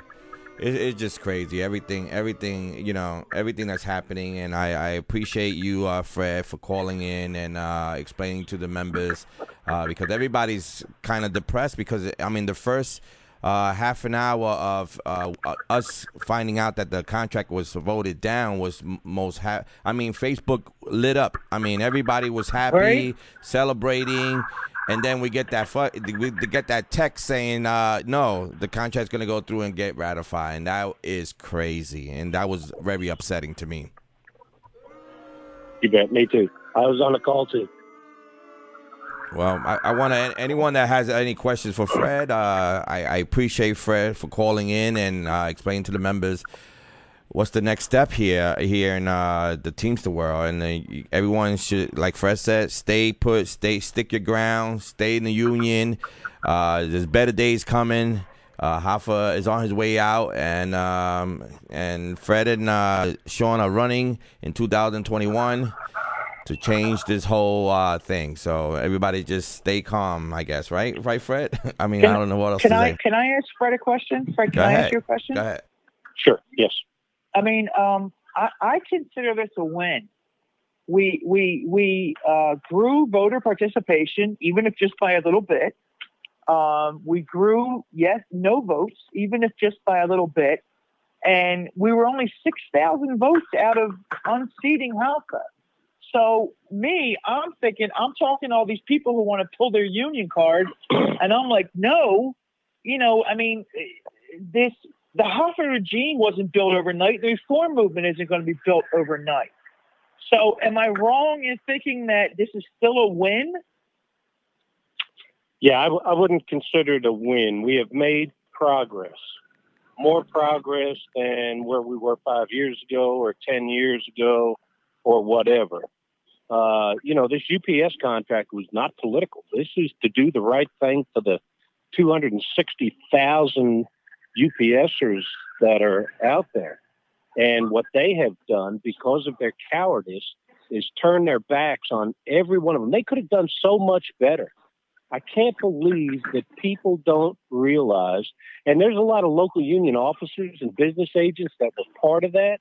It, it's just crazy. Everything, everything, you know, everything that's happening, and I, I appreciate you, uh, Fred, for calling in and uh, explaining to the members uh, because everybody's kind of depressed because I mean the first. Uh, half an hour of uh, uh, us finding out that the contract was voted down was m- most. Ha- I mean, Facebook lit up. I mean, everybody was happy, Right. celebrating, and then we get that fu- we get that text saying uh, no, the contract's going to go through and get ratified, and that is crazy, and that was very upsetting to me. You bet. Me too. I was on the call too. Well, I, I want to anyone that has any questions for Fred. Uh, I, I appreciate Fred for calling in and uh, explaining to the members what's the next step here here in uh, the Teamster world. And uh, everyone should, like Fred said, stay put, stay stick your ground, stay in the union. Uh, there's better days coming. Uh, Hoffa is on his way out, and um, and Fred and uh, Sean are running in 2021 to change this whole uh, thing. So everybody just stay calm, I guess, right? Right, Fred? <laughs> I mean, I don't know what else Can to I say. can I ask Fred a question? Fred, can Go I ahead. ask you a question? Go ahead. Sure. Yes. I mean, um, I, I consider this a win. We we we uh, grew voter participation, even if just by a little bit. Um, we grew yes, no votes, even if just by a little bit, and we were only six thousand votes out of unseating Hoffa. So me, I'm thinking, I'm talking to all these people who want to pull their union card, and I'm like, no, you know, I mean, this the Hoffa regime wasn't built overnight. The reform movement isn't going to be built overnight. So, am I wrong in thinking that this is still a win? Yeah, I, w- I wouldn't consider it a win. We have made progress, more progress than where we were five years ago or 10 years ago or whatever. Uh, you know, this UPS contract was not political. This is to do the right thing for the 260,000 UPSers that are out there. And what they have done because of their cowardice is turn their backs on every one of them. They could have done so much better. I can't believe that people don't realize, and there's a lot of local union officers and business agents that were part of that,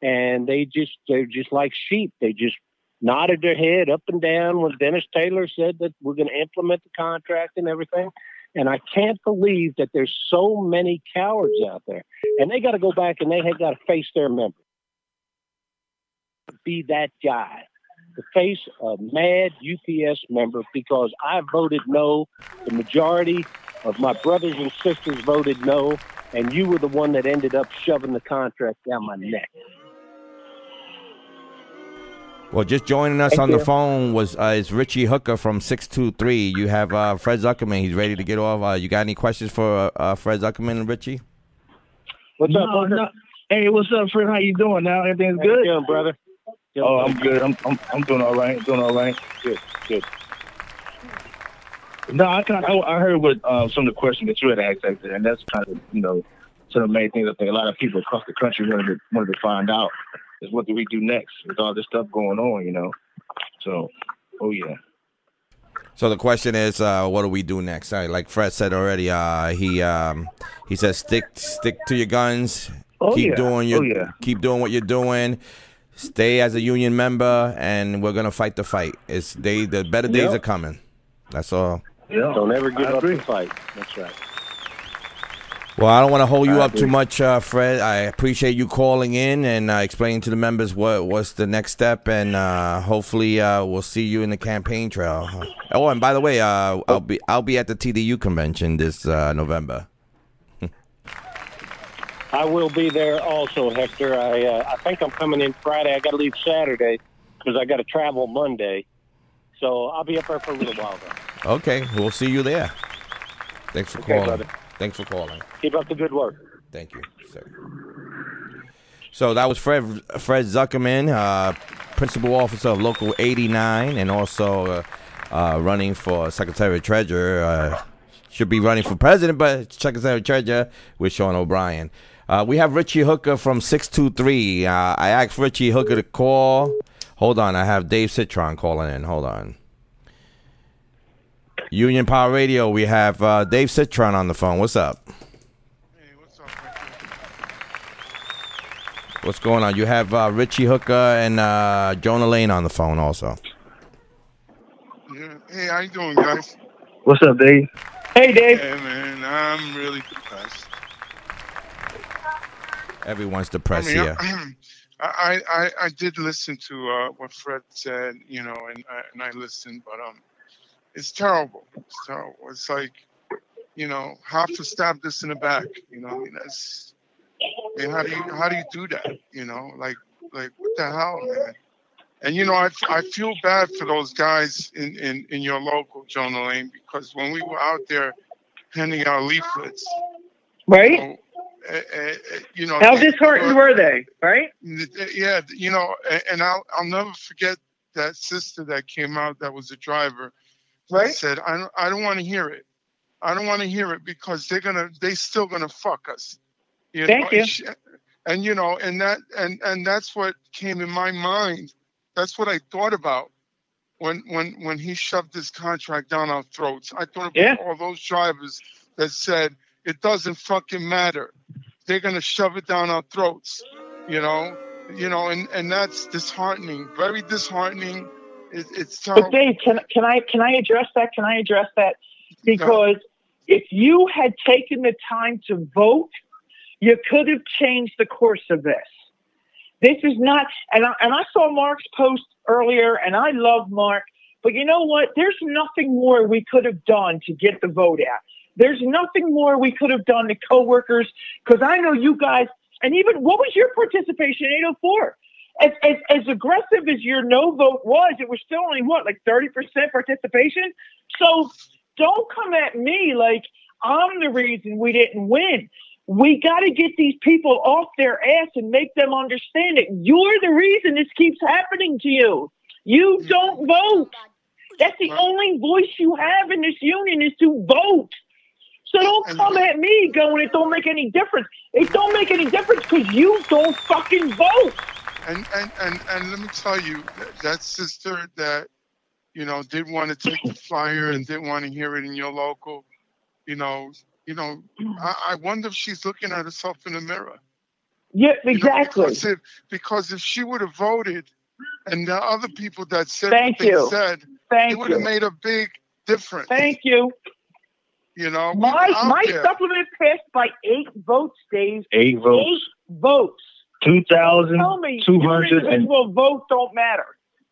and they just they're just like sheep. They just nodded their head up and down when Denis Taylor said that we're going to implement the contract and everything. And I can't believe that there's so many cowards out there, and they got to go back and they have got to face their members. Be that guy to face a mad UPS member because I voted no. The majority of my brothers and sisters voted no, and you were the one that ended up shoving the contract down my neck. Well, just joining us Thank on the phone was uh, is Richie Hooker from six two three. You have uh, Fred Zuckerman. He's ready to get off. Uh, you got any questions for uh, Fred Zuckerman, and Richie? What's up, no. Hey, what's up, Fred? How you doing now? Everything's How you good? doing, brother? Oh, I'm good. I'm, I'm I'm doing all right. Doing all right. Good, good. No, I kind of, I, I heard what uh, some of the questions that you had asked back and that's kind of you know some of the main things I think a lot of people across the country wanted to wanted to find out is what do we do next with all this stuff going on, you know? So, oh yeah. So the question is, uh, what do we do next? Uh, like Fred said already, uh, he um, he says stick stick to your guns. Oh, keep yeah. doing your Oh, yeah. keep doing what you're doing. Stay as a union member, and we're gonna fight the fight. It's they the better days Yep. are coming. That's all. Yeah. Don't ever give I up agree. the fight. That's right. Well, I don't want to hold you up too much, uh, Fred. I appreciate you calling in and uh, explaining to the members what what's the next step, and uh, hopefully uh, we'll see you in the campaign trail. Oh, and by the way, uh, I'll be I'll be at the TDU convention this uh, November. I will be there also, Hector. I uh, I think I'm coming in Friday. I got to leave Saturday because I got to travel Monday. So I'll be up there for a little while. Though. Okay, we'll see you there. Thanks for Okay, calling. brother. Thanks for calling. Keep up the good work. Thank you, sir. So that was Fred Fred Zuckerman, uh, principal officer of Local 89, and also uh, uh, running for Secretary of Treasurer. Uh, should be running for president, but Secretary Treasurer with Sean O'Brien. Uh, we have Richie Hooker from 623. Uh, I asked Richie Hooker to call. Hold on, I have Dave Citron calling in. Hold on. Union Power Radio, we have uh, Dave Citron on the phone. What's up? Hey, what's up? What's going on? You have uh, Richie Hooker and uh, Jonah Lane on the phone also. Yeah. Hey, how you doing, guys? What's up, Dave? Hey, Dave. Hey, man, I'm really depressed. Everyone's I depressed mean, here. <clears throat> I, I, I, I did listen to uh, what Fred said, you know, and I, and I listened, but um, it's terrible. It's terrible. It's like, you know, have to stab this in the back. You know, I mean, that's. I mean, how do you how do you do that? You know, like like what the hell, man? And you know, I, I feel bad for those guys in, in, in your local Jonah Lane because when we were out there handing out leaflets, Right? uh, uh, uh, you know, How disheartened were they? Right? yeah, you know, and I'll I'll never forget that sister that came out that was a driver. Right. Said I don't I don't want to hear it. I don't want to hear it because they're gonna they still gonna fuck us. You Thank know? you. And, and you know, and that and and that's what came in my mind. That's what I thought about when when when he shoved this contract down our throats. I thought about Yeah. all those drivers that said it doesn't fucking matter. They're gonna shove it down our throats. You know, you know, and and that's disheartening. Very disheartening. It, it's But. Dave, can can I can I address that? Can I address that? Because if you had taken the time to vote, you could have changed the course of this. This is not, and I, and I saw Mark's post earlier, and I love Mark, but you know what? There's nothing more we could have done to get the vote out. There's nothing more we could have done to coworkers, because I know you guys, and even what was your participation in 804? As, as, as aggressive as your no vote was, it was still only what, like 30% participation? So don't come at me like I'm the reason we didn't win. We got to get these people off their ass and make them understand it. You're the reason this keeps happening to you. You don't vote. That's the only voice you have in this union is to vote. So don't come at me going, it don't make any difference. It don't make any difference because you don't fucking vote. And and and and let me tell you, that, that sister that you know did want to take the flyer and didn't want to hear it in your local, you know, you know, I, I wonder if she's looking at herself in the mirror. Yeah, You know, exactly. because if because if she would have voted, and the other people that said Thank what they you. said, Thank it would have made a big difference. Thank you. You know, My my there. supplement passed by eight votes, Dave. Eight votes. Eight votes. Two thousand Tell me, two your hundred and votes don't matter.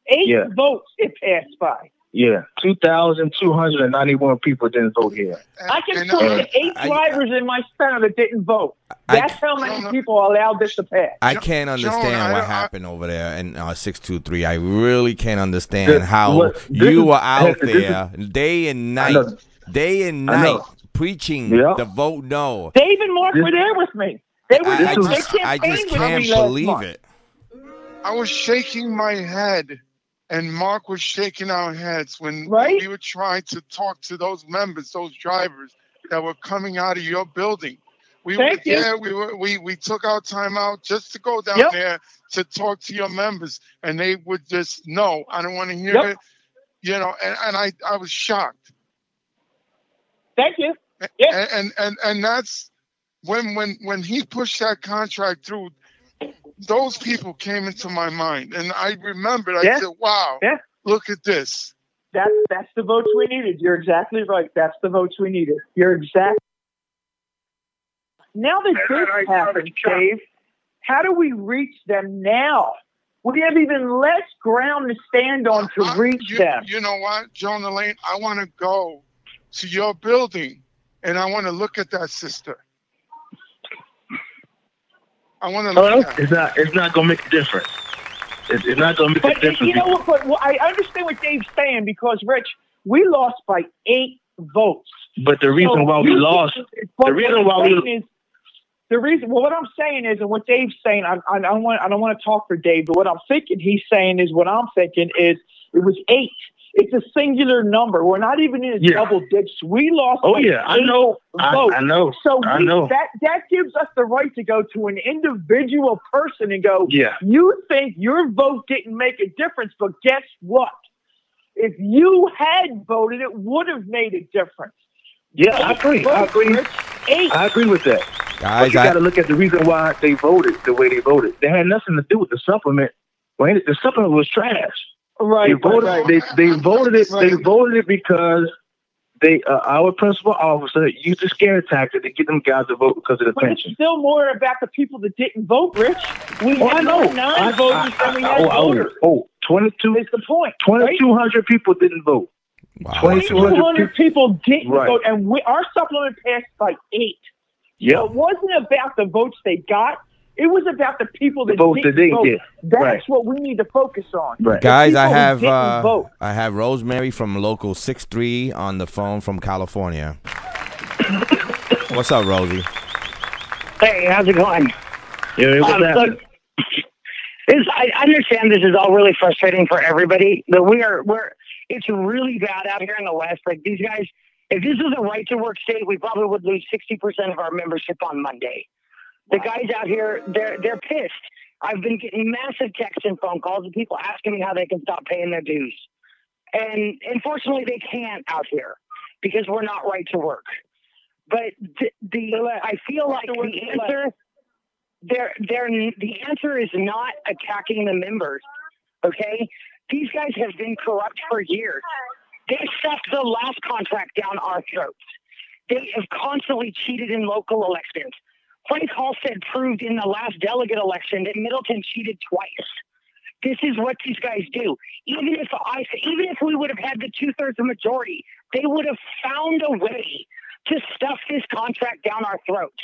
Eight Yeah. votes it passed by. yeah, two thousand two hundred and ninety-one people didn't vote here. I can and, point uh, to eight drivers in my center that didn't vote. I- That's how many people allowed this to pass. I can't understand I- what I- happened over there in uh, 623. I really can't understand This- how what- this you is- were out this is- there day and night, know. day and night, preaching Yeah. the vote no. Dave and Mark This- were there with me. They were I. I just, I just can't believe it. I was shaking my head, and Mark was shaking our heads when Right? we were trying to talk to those members, those drivers that were coming out of your building. We Thank were you. there. We were we we took our time out just to go down Yep. there to talk to your members, and they would just no, I don't want to hear Yep. it. You know, and, and I I was shocked. Thank you. Yeah. And, and and and that's when when when he pushed that contract through. Those people came into my mind, and I remembered. I Yeah. said, "Wow, Yeah. look at this." That's that's the votes we needed. You're exactly right. That's the votes we needed. You're exact. Now that this happened, Dave, how do we reach them now? We have even less ground to stand on to I- reach you, them. You know what, Jonah Lane? I want to go to your building, and I want to look at that sister. I want to look. It's not. It's not gonna make a difference. It's, it's not gonna make a But difference. you know what? But, well, I understand what Dave's saying because, Rich, we lost by eight votes. But the reason So why we lost, the reason why we is, the reason. Well, what I'm saying is, and what Dave's saying, I, I, I don't want, I don't want to talk for Dave, but what I'm thinking he's saying is, what I'm thinking is, it was eight. It's a singular number. We're not even in a Yeah. double digits. We lost. Oh by yeah, I know. I. I know. So I know. that that gives us the right to go to an individual person and go, Yeah. you think your vote didn't make a difference, but guess what? If you had voted, it would have made a difference. Yeah, I agree. I agree. Eight. I agree with that. but you I, got to look at the reason why they voted the way they voted. They had nothing to do with the supplement. Well, the supplement was trash. Right. They voted. right. They they voted it. They voted it because they uh, our principal officer used a scare tactic to get them guys to vote because of the But it's pension. still more about the people that didn't vote, Rich. We Oh, had I more non-voters I- I- than we had oh, oh, voters. oh, 22 Is the point? right? 2,200 people didn't vote. 2,200 people didn't Right. vote, and we, our supplement passed by eight. Yeah. So it wasn't about the votes they got. It was about the people that votes that didn't didn't vote. get. That's Right. what we need to focus on. Right. Guys, I have uh, vote. I have Rosemary from local six three on the phone from California. What's up, Rosie? Hey, how's it going? Yeah, what's Um, happening? look, this, I I understand this is all really frustrating for everybody, but we are we're it's really bad out here in the West. Like these guys, if this was a right to work state, we probably would lose sixty percent of our membership on Monday. The guys out here, they're they're pissed. I've been getting massive texts and phone calls of people asking me how they can stop paying their dues, and unfortunately, they can't out here because we're not right to work. But the, the I feel like the answer there there the answer is not attacking the members okay? These guys have been corrupt for years. They stuffed the last contract down our throats. They have constantly cheated in local elections frank halstead proved in the last delegate election that middleton cheated twice this is what these guys do even if i even if we would have had the two-thirds majority they would have found a way to stuff this contract down our throats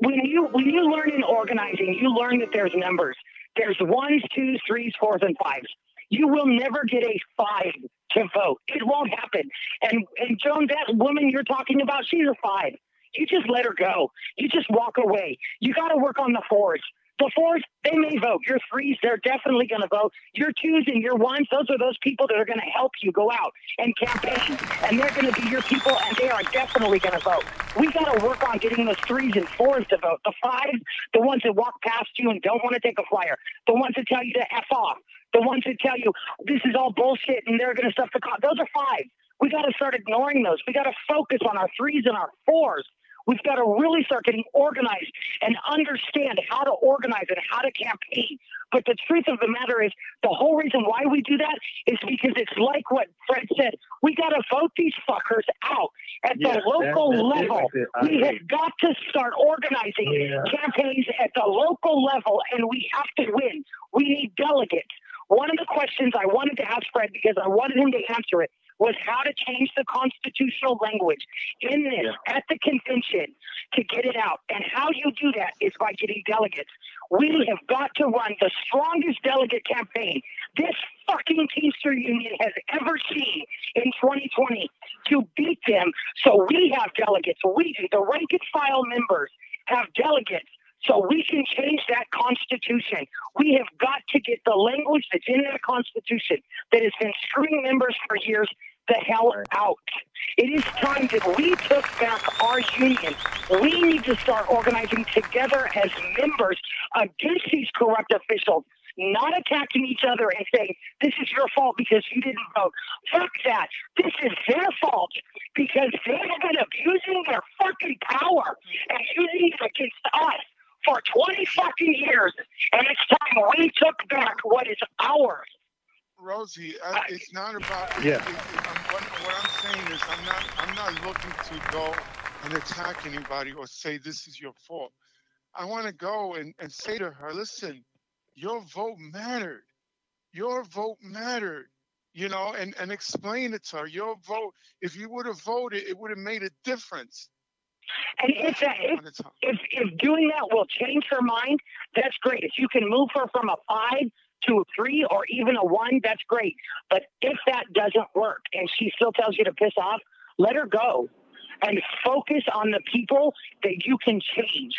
when you when you learn in organizing, you learn that there's numbers. There's ones, twos, threes, fours, and fives. You will never get a five to vote. It won't happen. And and Joan, that woman you're talking about, she's a five. You just let her go. You just walk away. You got to work on the fours. The fours, they may vote. Your threes, they're definitely going to vote. Your twos and your ones, those are those people that are going to help you go out and campaign. And they're going to be your people, and they are definitely going to vote. We got to work on getting those threes and fours to vote. The fives, the ones that walk past you and don't want to take a flyer. The ones that tell you to F off. The ones that tell you this is all bullshit and they're going to stuff the car. Those are fives. We got to start ignoring those. We got to focus on our threes and our fours. We've got to really start getting organized and understand how to organize and how to campaign. But the truth of the matter is, the whole reason why we do that is because it's like what Fred said. We got to vote these fuckers out at Yeah, the local that's level. we agree. have got to start organizing Yeah. campaigns at the local level, and we have to win. We need delegates. One of the questions I wanted to ask Fred because I wanted him to answer it was how to change the constitutional language in this at the convention to get it out. And how you do that is by getting delegates. We have got to run the strongest delegate campaign this fucking Teamster Union has ever seen in 2020 to beat them. So we have delegates. We. The rank and file members have delegates. So we can change that constitution. We have got to get the language that's in that constitution that has been screwing members for years the hell out. It is time that we took back our union. We need to start organizing together as members against these corrupt officials, not attacking each other and saying, this is your fault because you didn't vote. Fuck that. This is their fault because they have been abusing their fucking power and using it against us for 20 fucking years. And it's time we took back what is ours. Rosie, I, it's not about. Yeah. it- it- I'm, what, what I'm saying is, I'm not. I'm not looking to go and attack anybody or say this is your fault. I want to go and, and say to her, listen, your vote mattered. Your vote mattered. You know, and and explain it to her. Your vote. If you would have voted, it would have made a difference. And if, that, if, if if doing that will change her mind, that's great. If you can move her from a five to a three or even a one, that's great. But if that doesn't work and she still tells you to piss off, let her go and focus on the people that you can change.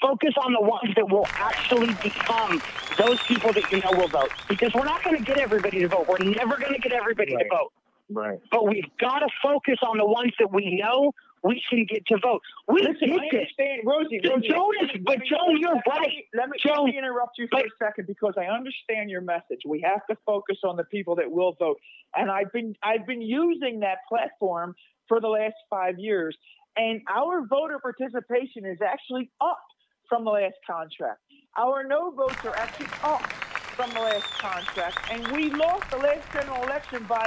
Focus on the ones that will actually become those people that you know will vote. Because we're not going to get everybody to vote. We're never going to get everybody to vote. Right. But we've got to focus on the ones that we know we can get to vote. We Listen, did I this. understand, Rosie. Rosie Joan is, let me- but me- Joan, you're let right. me- Let me, let me interrupt you for a second because I understand your message. We have to focus on the people that will vote, and I've been I've been using that platform for the last five years, and our voter participation is actually up from the last contract. Our no votes are actually up from the last contract, and we lost the last general election by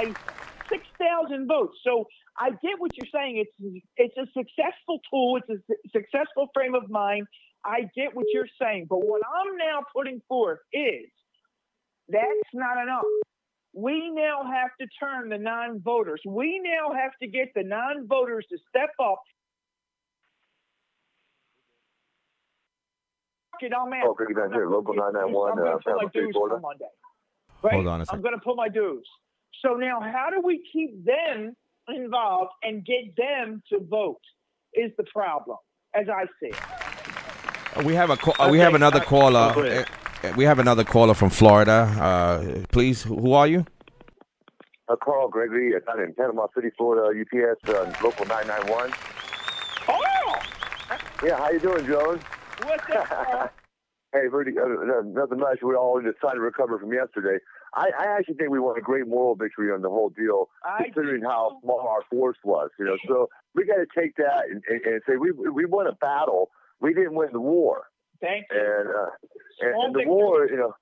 six thousand votes. So I get what you're saying. It's it's a successful tool. It's a successful frame of mind. I get what you're saying, but what I'm now putting forth is that's not enough. we now have to turn the non-voters. We now have to get the non-voters to step up. Fuck it, I'm out. Oh, Greg down here, local 991, I'm going uh, to put my dues Florida. for Monday. Right? Hold on a I'm going to put my dues. So now, how do we keep them involved and get them to vote? Is the problem, as I see it. Uh, We have a ca- uh, we have another uh, caller. go ahead. Uh, We have another caller from Florida. Uh, please, who are you? Uh, Carl Gregory, uh, down in Panama City, Florida, UPS, uh, local 991. Oh, Yeah, how you doing, Jones? what's up? <laughs> Hey, Verdi, uh, uh, nothing much. We're all just trying to recover from yesterday. I, I actually think we won a great moral victory on the whole deal, I considering how small our force was. You know, so we got to take that and, and, and say we we won a battle. We didn't win the war, Thank you. and uh, and, and the war, you know,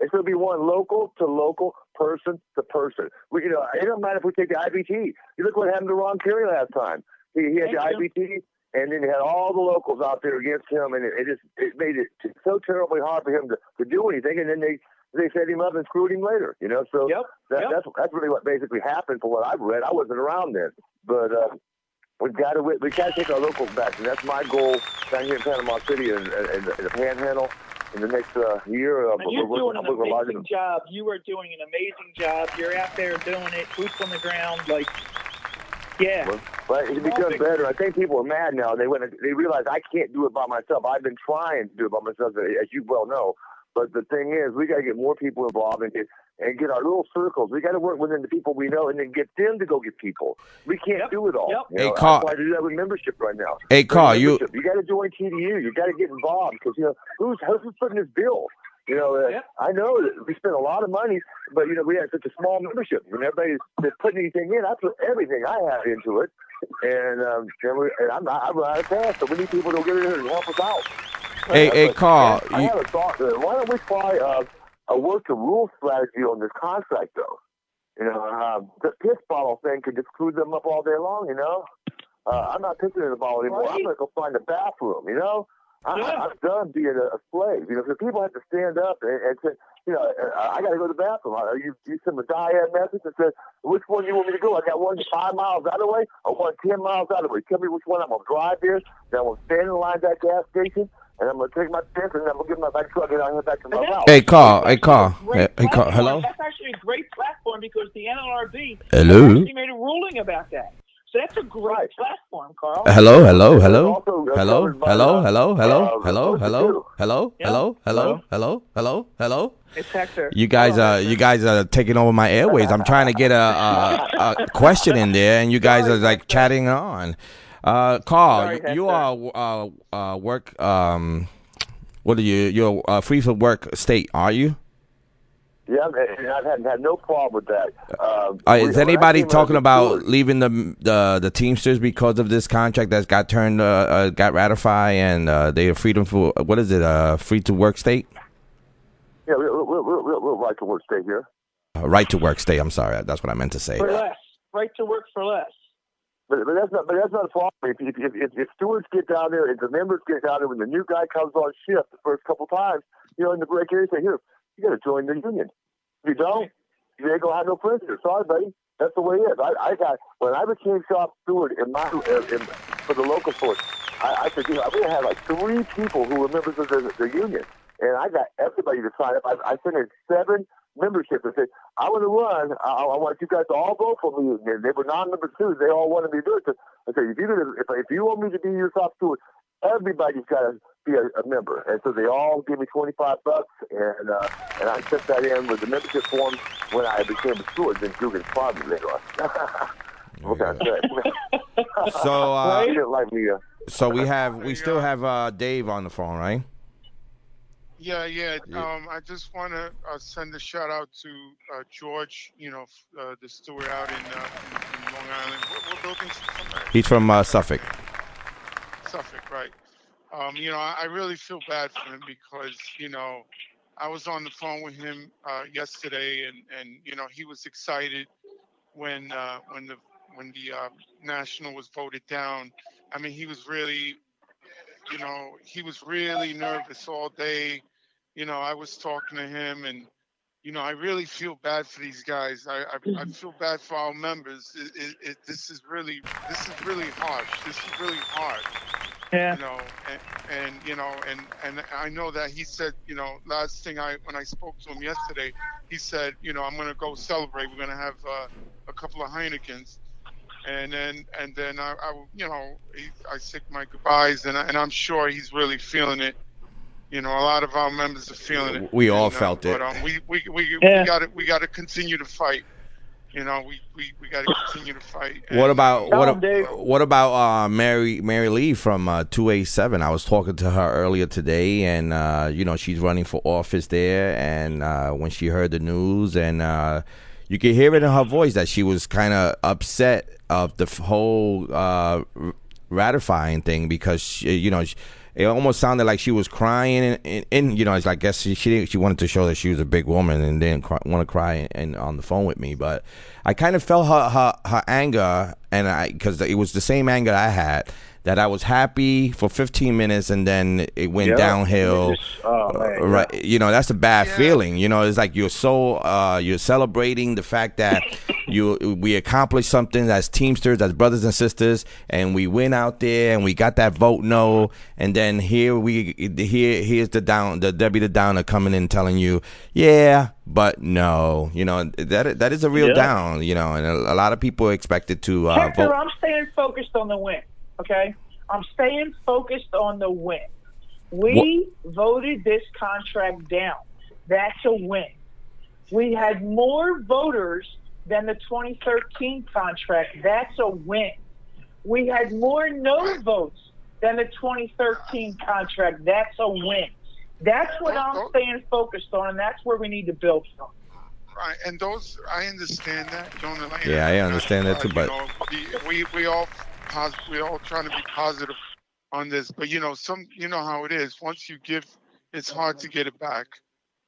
it's going to be one local to local, person to person. We, you know, it doesn't matter if we take the IBT. You look what happened to Ron Carey last time. He, he had Thank the IBT, and then he had all the locals out there against him, and it, it just it made it so terribly hard for him to, to do anything. And then they they set him up and screwed him later. You know, so Yep, that, yep. that's that's really what basically happened for what I've read. I wasn't around then, but. uh we got to we got to take our locals back, and that's my goal down here in Panama City and, and, and the Panhandle in the next uh, year. Uh, you're we're- doing we're- we're larger amazing job. You are doing an amazing job. You're out there doing it, boots on the ground. Like, yeah. But it's become better. I think people are mad now. They went. They realize I can't do it by myself. I've been trying to do it by myself, as you well know. But the thing is, we got to get more people involved and get and get our little circles. We got to work within the people we know, and then get them to go get people. We can't do it all. You Hey, Carl- That's why I do that with membership right now. Hey, Carl, you you got to join TDU. You got to get involved because you know who's who's putting this bill. You know, uh, I know that we spent a lot of money, but you know we had such a small membership. When everybody's just putting anything in, I put everything I have into it, and um, and, we, and I'm not, I'm out of cash, so we need people to get in here and help us out. Hey, Uh, hey, but, Carl, I you- have a thought. Uh, why don't we try uh, a work to rule strategy on this contract, though? You know, um, the piss bottle thing could just screw them up all day long. You know, uh, I'm not pissing in the bottle anymore. I'm gonna go find a bathroom. You know, I, I, I'm done being a, a slave. You know, so people have to stand up and, and say, you know, uh, I got to go to the bathroom. Uh, You you send a DIAD message and said, which one do you want me to go? I got one five miles out of the way, or one ten miles out of the way. Tell me which one I'm gonna drive there. Then I'm gonna stand in line at that gas station. And I'm gonna take my piss and I'm gonna get my back truck and I'll head back to my house. Hey, Carl. Hey, Carl. Hey, hey, Carl. Hello. That's actually a great platform because the NLRB Hello? actually made a ruling about that. So that's a great platform, Carl. Hello, hello, hello, Also, uh, hello, covered by, hello, uh, hello, hello, uh, hello, Vote hello, hello, Yeah. hello, hello, Hello? hello, hello, hello. It's Hector. You guys are you guys are taking over my airways. I'm trying to get a, a, a question in there, and you guys <laughs> are like chatting on. Uh, Carl, Sorry, you, you are uh, uh, work. Um, what are you? You're uh, free for work state, are you? Yeah, and I've had, had no problem with that. Um, Uh, is when anybody talking about Stewart- leaving the the the Teamsters because of this contract that's got turned uh, uh, got ratified and uh, they are freedom for what is it? Uh, free to work state, Yeah, we'll, we'll, we'll, we'll, we'll right to work state here. uh, right to work state. I'm sorry, that's what I meant to say. For less. Right to work for less. But, but that's not. But that's not a problem. If, if, if, if, stewards get down there, if the members get down there, when the new guy comes on shift the first couple times, you know, in the break area, say, "Here, you got to join the union. If you don't, you ain't gonna have no prisoners. Sorry, buddy. That's the way it is. I, I got when I became shop steward in my in, for the local force. I, I said, you know, i we had like three people who were members of the, the union, and I got everybody to sign up. I, I sent in seven memberships and said, I want to run. I, I want you guys to all vote for me. And they were non-members too. They all wanted me to do it. So I said, if you if, if you want me to be your top steward, everybody's got to be a, a member. And so they all gave me 25 bucks, and uh, and I sent that in with the membership form when I became a steward. Then Dugan me later on. <laughs> what can I say? <laughs> So, <laughs> uh, he didn't like me. Uh, So we have we still have uh, Dave on the phone, right? Yeah, yeah. Um, I just want to uh, send a shout out to uh, George. You know, uh, the steward out in, uh, in, in Long Island. What, what building's from? He's from uh, Suffolk. Suffolk, right? Um, you know, I, I really feel bad for him because you know, I was on the phone with him uh, yesterday, and and you know, he was excited when uh, when the when the uh, national was voted down. I mean, he was really, you know, he was really nervous all day. You know, I was talking to him, and you know, I really feel bad for these guys. I I, I feel bad for our members. It, it, it, this is really this is really harsh. This is really hard. Yeah. You know, and, and you know, and and I know that he said, you know, last thing I when I spoke to him yesterday, he said, you know, I'm gonna go celebrate. We're gonna have uh, a couple of Heinekens, and then and then I, I you know, he, I said my goodbyes, and I, and I'm sure he's really feeling it. You know, a lot of our members are feeling it. We all and, uh, felt it. But um, we we we, Yeah. we got to we got to continue to fight. You know, we we, we got to continue to fight. What about what? him, What about uh, Mary Mary Lee from uh, two eight seven? I was talking to her earlier today, and uh, you know she's running for office there. And uh, when she heard the news, and uh, you could hear it in her voice that she was kind of upset of the whole uh, ratifying thing because she, you know. She, it almost sounded like she was crying, and, and, and you know, it's like, I guess she she, she wanted to show that she was a big woman and didn't cry, want to cry and, and on the phone with me. But I kind of felt her her, her anger, and I because it was the same anger I had that I was happy for 15 minutes and then it went Yeah. downhill. Just- oh, man, Uh, right, you know that's a bad feeling. You know, it's like you're so uh, you're celebrating the fact that <laughs> you we accomplished something as Teamsters, as brothers and sisters, and we went out there and we got that vote no, and then here we here here's the down the Debbie the Downer coming in telling you yeah, but no, you know that that is a real Yeah. down. You know, and a, a lot of people expected to uh, Hector, vote. I'm staying focused on the win. Okay, I'm staying focused on the win. We voted this contract down. That's a win. We had more voters than the 2013 contract. That's a win. We had more no votes than the 2013 contract. That's a win. That's what I'm staying focused on, and that's where we need to build from. Right, and those I understand that, Jonah. Lane, Yeah, I understand that too, you but- know, we, we we all pos- we all trying to be positive on this, but you know, some you know how it is. Once you give, it's hard to get it back.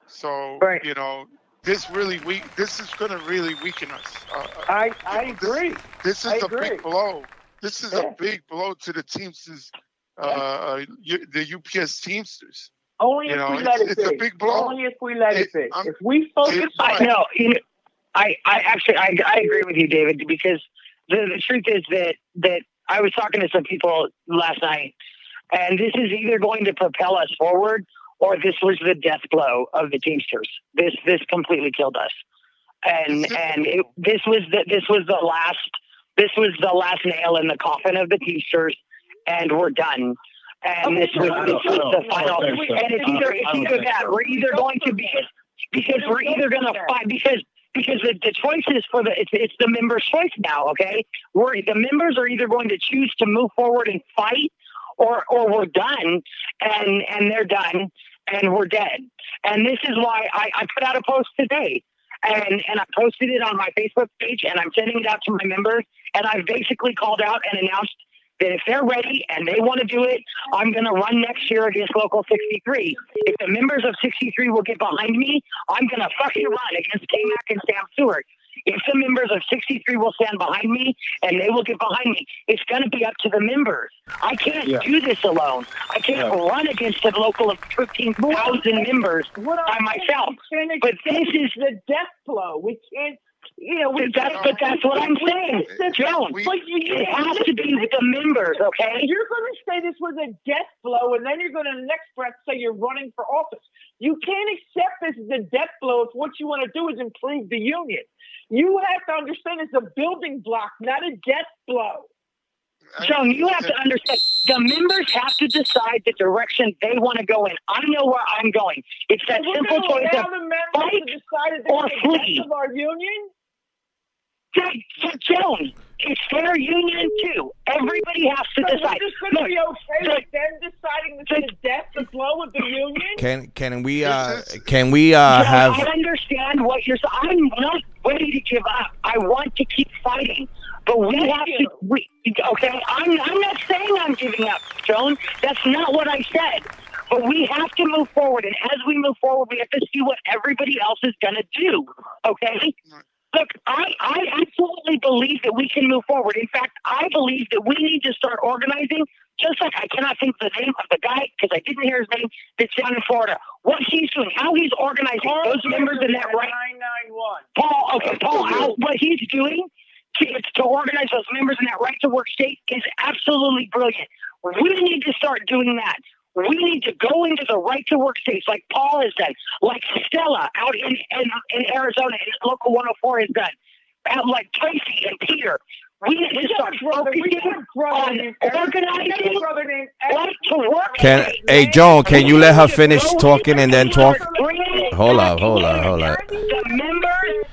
So you know, this really we this is going to really weaken us. Uh, I I agree. This is I a agree. big blow. This is Yeah. a big blow to the Teamsters, uh, uh, the UPS Teamsters. Only You if know, we let it it's a be. big blow. Only if we let it, It- if we focus I know. Know, I, I actually, I, I agree with you, David, because the, the truth is that that I was talking to some people last night, and this is either going to propel us forward or this was the death blow of the Teamsters. This this completely killed us, and and it, this was the this was the last this was the last nail in the coffin of the Teamsters, and we're done. And this was this was the final. And it's either it's either that we're either going to be because we're either going to fight because because the, the choice is for the it's, it's the members' choice now. Okay, we're the members are either going to choose to move forward and fight, or or we're done, and and they're done, and we're dead. And this is why I, I put out a post today. And and I posted it on my Facebook page, and I'm sending it out to my members. And I've basically called out and announced that if they're ready and they want to do it, I'm going to run next year against Local 63. If the members of 63 will get behind me, I'm going to fucking run against K-Mac and Sam Stewart. If the members of 63 will stand behind me and they will get behind me, it's going to be up to the members. I can't Yeah. do this alone. I can't Yeah. run against a local of 13,000 members by myself. But this is the death blow. We can't. You know, we But that's, but that's what I'm saying, Joan. But you, have to be with the members, okay? You're going to say this was a death blow, and then you're going to the next breath say you're running for office. You can't accept this as a death blow if what you want to do is improve the union. You have to understand it's a building block, not a death blow. Joan, you have to understand the members have to decide the direction they want to go in. I know where I'm going. It's that We're simple choice of fight to decide that or it's the death flee. of our union. Hey, Joan, it's their union too. Everybody has to So decide. we're going to be okay look, with them deciding this is the death, the blow of the union. Can can we uh can we uh Joan, have I understand what you're saying. I'm not ready to give up. I want to keep fighting. But we Thank have you. to. We, okay, I'm, I'm not saying I'm giving up, Joan. That's not what I said. But we have to move forward. And as we move forward, we have to see what everybody else is going to do. Okay? Look, I, I absolutely believe that we can move forward. In fact, I believe that we need to start organizing Just like I cannot think the name of the guy because I didn't hear his name that's down in Florida. What he's doing, how he's organizing those members in that right. 991. Paul, okay, Paul, how, what he's doing to, to organize those members in that right to work state is absolutely brilliant. We need to start doing that. We need to go into the right to work states like Paul has done, like Stella out in, in, in Arizona, in local 104 has done, out like Tracy and Peter. We need to start focusing on organizing right to work Can hey Joan, can you let her finish talking and then talk? Hold up, hold up, hold up. the members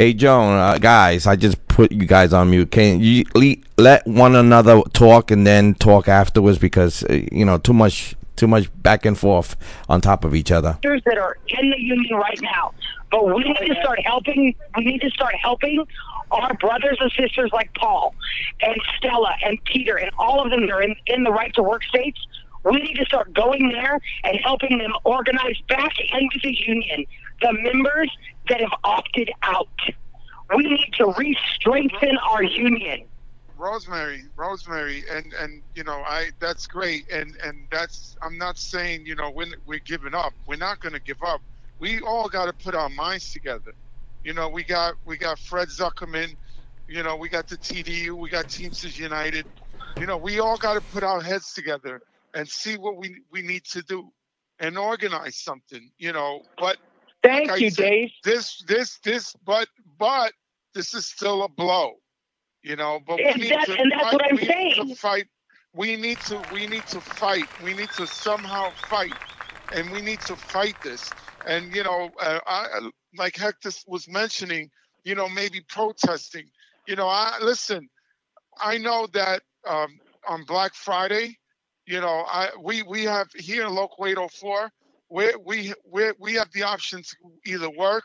Hey Joan, uh, guys, I just put you guys on mute. Can you le- let one another talk and then talk afterwards because uh, you know too much too much back and forth on top of each other. that are in the union right now. But we need to start helping. We need to start helping our brothers and sisters like Paul and Stella and Peter and all of them that are in, in the right to work states. We need to start going there and helping them organize back into the union the members that have opted out. We need to re-strengthen our union. Rosemary, Rosemary, and and you know, I that's great, and and that's I'm not saying you know when we're giving up, we're not going to give up. We all got to put our minds together. You know, we got we got Fred Zuckerman, you know, we got the TDU, we got Teamsters United. You know, we all got to put our heads together and see what we we need to do, and organize something. You know, but Thank like you, said, Dave. This this this, but but this is still a blow. You know, but we And need that- to and that's fight. what I'm we need saying. to fight. We need to we need to fight. We need to somehow fight, and we need to fight this. And you know, uh, I like Hector was mentioning. You know, maybe protesting. You know, I listen. I know that um, on Black Friday, you know, I we we have here in Local 804, we we we we have the option to either work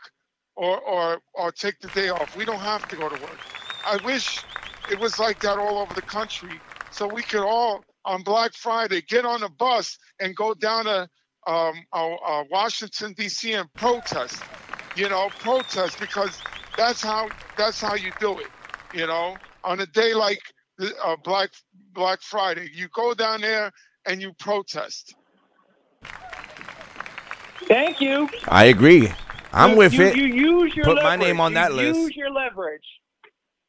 or or or take the day off. We don't have to go to work. I wish it was like that all over the country, so we could all on Black Friday get on a bus and go down to um, Washington D.C. and protest. You know, protest because that's how that's how you do it. You know, on a day like uh, Black Black Friday, you go down there and you protest. Thank you. I agree. I'm You- with you, it. You use your Put my name on that list. Use your leverage.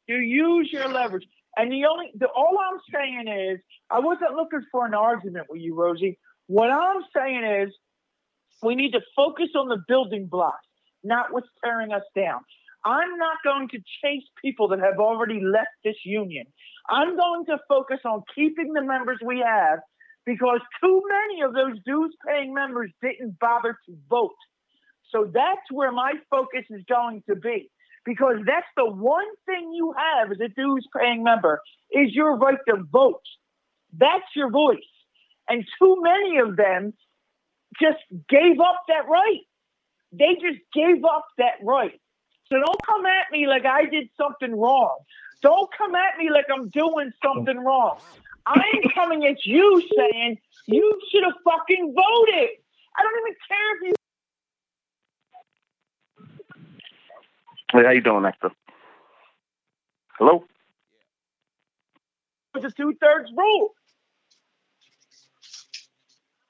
You use your leverage. And the only, the, all I'm saying is, I wasn't looking for an argument with you, Rosie. What I'm saying is, we need to focus on the building blocks, not what's tearing us down. I'm not going to chase people that have already left this union. I'm going to focus on keeping the members we have because too many of those dues paying members didn't bother to vote. So that's where my focus is going to be because that's the one thing you have as a dues paying member is your right to vote. That's your voice. And too many of them just gave up that right. They just gave up that right. So don't come at me like I did something wrong. Don't come at me like I'm doing something wrong. I'm coming at you saying you should have fucking voted. I don't even care if you Hey, how you doing, Hector? Hello? was a two thirds rule.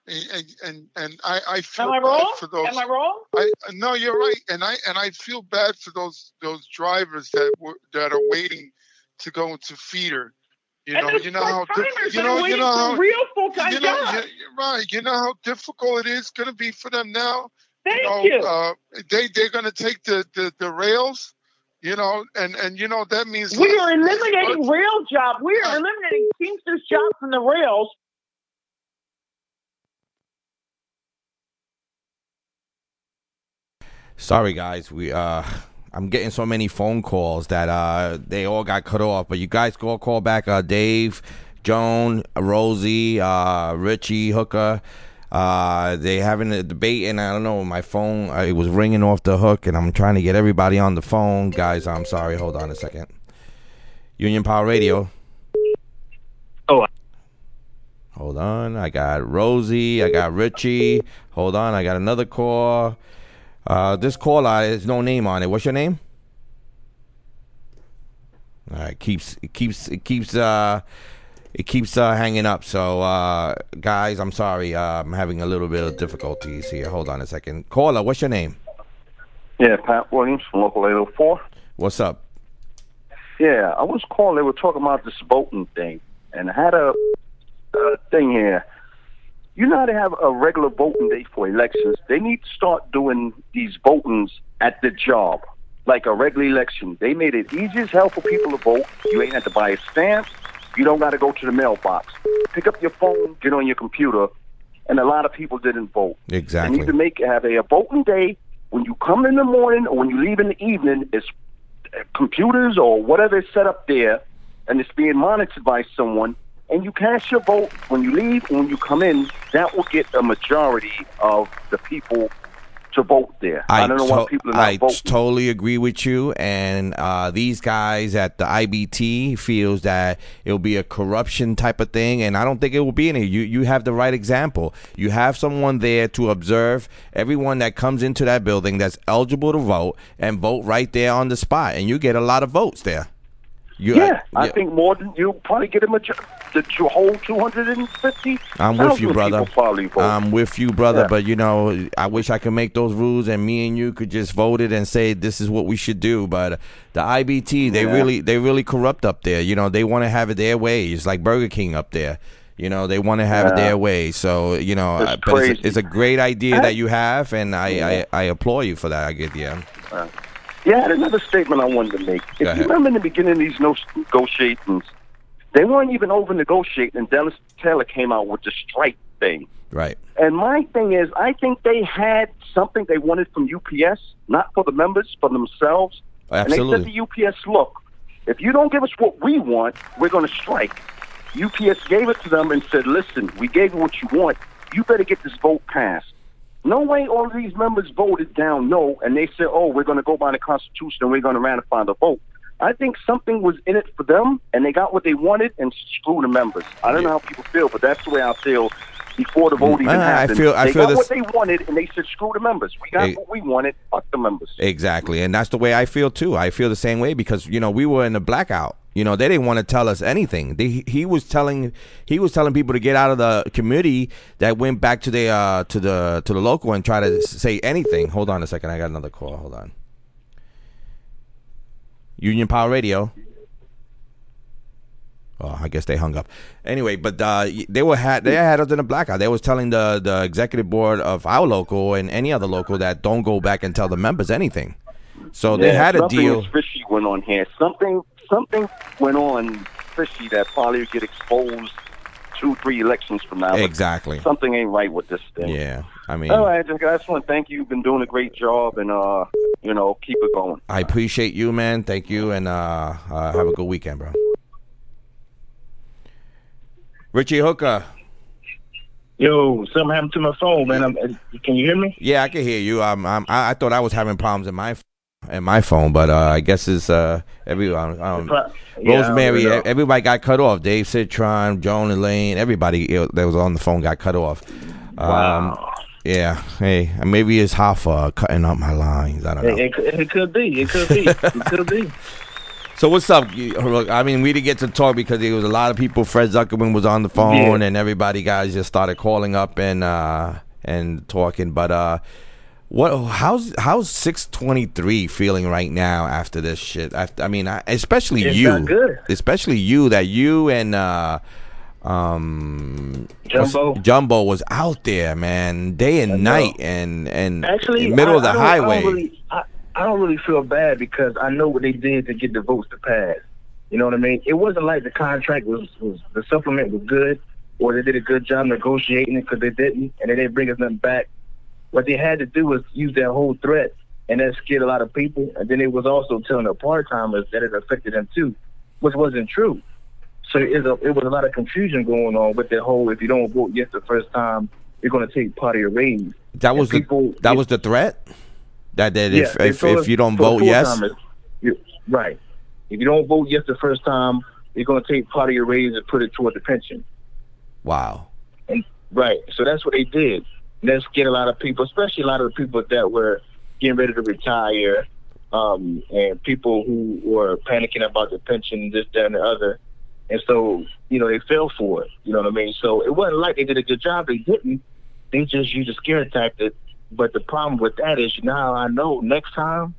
And and, and I, I feel Am I bad wrong? for those. Am I wrong? I no, you're right, and I and I feel bad for those those drivers that were that are waiting to go into feeder. You And know, you know how part-timers you know you know how real full-time you know jobs. you- you're right. You know how difficult it is going to be for them now. Thank you know, you. Uh, they they're going to take the, the the rails. You know, and and you know that means We less- are eliminating work. rail jobs. We are eliminating Teamsters jobs from the rails. Sorry, guys. We uh, I'm getting so many phone calls that uh, they all got cut off. But you guys go call back. Uh, Dave, Joan, Rosie, uh, Richie, Hooker. Uh, they having a debate, and I don't know. My phone uh, it was ringing off the hook, and I'm trying to get everybody on the phone. Guys, I'm sorry. Hold on a second. Union Power Radio. Oh. Hold on. I got Rosie. I got Richie. Hold on. I got another call. Uh, this caller there's no name on it. What's your name? All right, keeps it keeps it keeps uh It keeps uh, hanging up. So, uh, guys, I'm sorry. Uh, I'm having a little bit of difficulties here. Hold on a second. Caller, what's your name? Yeah, Pat Williams from Local 804. What's up? Yeah, I was calling. They were talking about this voting thing, and I had a, a thing here. You know how to have a regular voting day for elections? They need to start doing these votings at the job, like a regular election. They made it easy as hell for people to vote. You ain't had to buy a stamp. You don't got to go to the mailbox. Pick up your phone, get on your computer, and a lot of people didn't vote. Exactly. need to make have a, a voting day when you come in the morning or when you leave in the evening. It's uh, computers or whatever is set up there, and it's being monitored by someone. And you cast your vote when you leave and when you come in. That will get a majority of the people to vote there. I, don't know why people are not I voting. totally agree with you. And uh, these guys at the IBT feels that it'll be a corruption type of thing, and I don't think it will be any. You you have the right example. You have someone there to observe everyone that comes into that building that's eligible to vote and vote right there on the spot, and you get a lot of votes there. You, yeah, I think more than you probably get a majority. The two- whole 250. I'm with you, brother. I'm with you, brother. Yeah. But you know, I wish I could make those rules, and me and you could just vote it and say this is what we should do. But the IBT, they Yeah. really, they really corrupt up there. You know, they want to have it their way. It's like Burger King up there. You know, they want to have it their way. So you know, It's uh, but it's a, it's a great idea I- that you have, and I, Yeah. I, I applaud you for that. I get yeah. Yeah, had another statement I wanted to make. If you remember in the beginning of these negotiations, they weren't even over negotiating, and Denis Taylor came out with the strike thing. Right. And my thing is, I think they had something they wanted from UPS, not for the members, for themselves. Absolutely. And they said to UPS, look, if you don't give us what we want, we're going to strike. UPS gave it to them and said, listen, we gave you what you want. You better get this vote passed. No way all of these members voted down no, and they said, oh, we're going to go by the Constitution and we're going to ratify the vote. I think something was in it for them, and they got what they wanted and screw the members. I don't know how people feel, but that's the way I feel before the vote even Ah, I happened. feel- I they feel got this- what they wanted, and they said, screw the members. We got Hey. what we wanted. Fuck the members. Exactly, and that's the way I feel too. I feel the same way because you know we were in a blackout. You know they didn't want to tell us anything. They, he was telling he was telling people to get out of the committee that went back to the uh, to the to the local and try to say anything. Hold on a second, I got another call. Hold on. Union Power Radio. Oh, I guess they hung up. Anyway, but uh, they were had they had us in a blackout. They was telling the the executive board of our local and any other local that don't go back and tell the members anything. So they had a deal. fishy went on here. Something something went on fishy that probably would get exposed two, three elections from now. Exactly. Something ain't right with this thing. Yeah, I mean, All right, just, I just want to thank you. You've been doing a great job, and uh, you know, keep it going. I appreciate you, man. Thank you, and uh, uh, have a good weekend, bro. Richie Hooker. Yo, something happened to my phone, man. I'm, can you hear me? Yeah, I can hear you. Um, I'm, I, I thought I was having problems in my in my phone, but uh, I guess it's uh, everyone. Um, Pro- yeah, Rosemary, don't know. everybody got cut off. Dave Citron, Joan Elaine, everybody uh, that was on the phone got cut off. Um, Yeah. Hey, maybe it's Hoffa cutting up my lines. I don't know. It, it, could- it could be. It could be. it could be. <laughs> So what's up? Look, I mean, we didn't get to talk because there was a lot of people. Fred Zuckerman was on the phone, Yeah. and everybody guys just started calling up and uh, and talking. But uh, what? How's how's six twenty three feeling right now after this shit? After, I mean, I, especially It's you, good. especially you. That you and uh, um Jumbo? Jumbo was out there, man, day and night, and and Actually, in the middle I- of the I I highway. don't really, I, I don't really feel bad because I know what they did to get the votes to pass. You know what I mean? It wasn't like the contract was, was the supplement was good or they did a good job negotiating it because they didn't and they didn't bring us nothing back. What they had to do was use that whole threat and that scared a lot of people. And then it was also telling the part timers that it affected them too, which wasn't true. So it, a, it was a lot of confusion going on with that whole if you don't vote yes the first time, you're going to take part of your raise. That was the that was the threat. That that if they if, told if you don't vote yes, you- right. If you don't vote yes the first time, you're going to take part of your raise and put it toward the pension. wow. And right, so that's what they did. That scared a lot of people, especially a lot of the people that were getting ready to retire, um, and people who were panicking about the pension, this, that, and the other. and so you know they fell for it. You know what I mean? So it wasn't like they did a good job. They didn't. They just used a scare tactic. But the problem with that is now I know next time,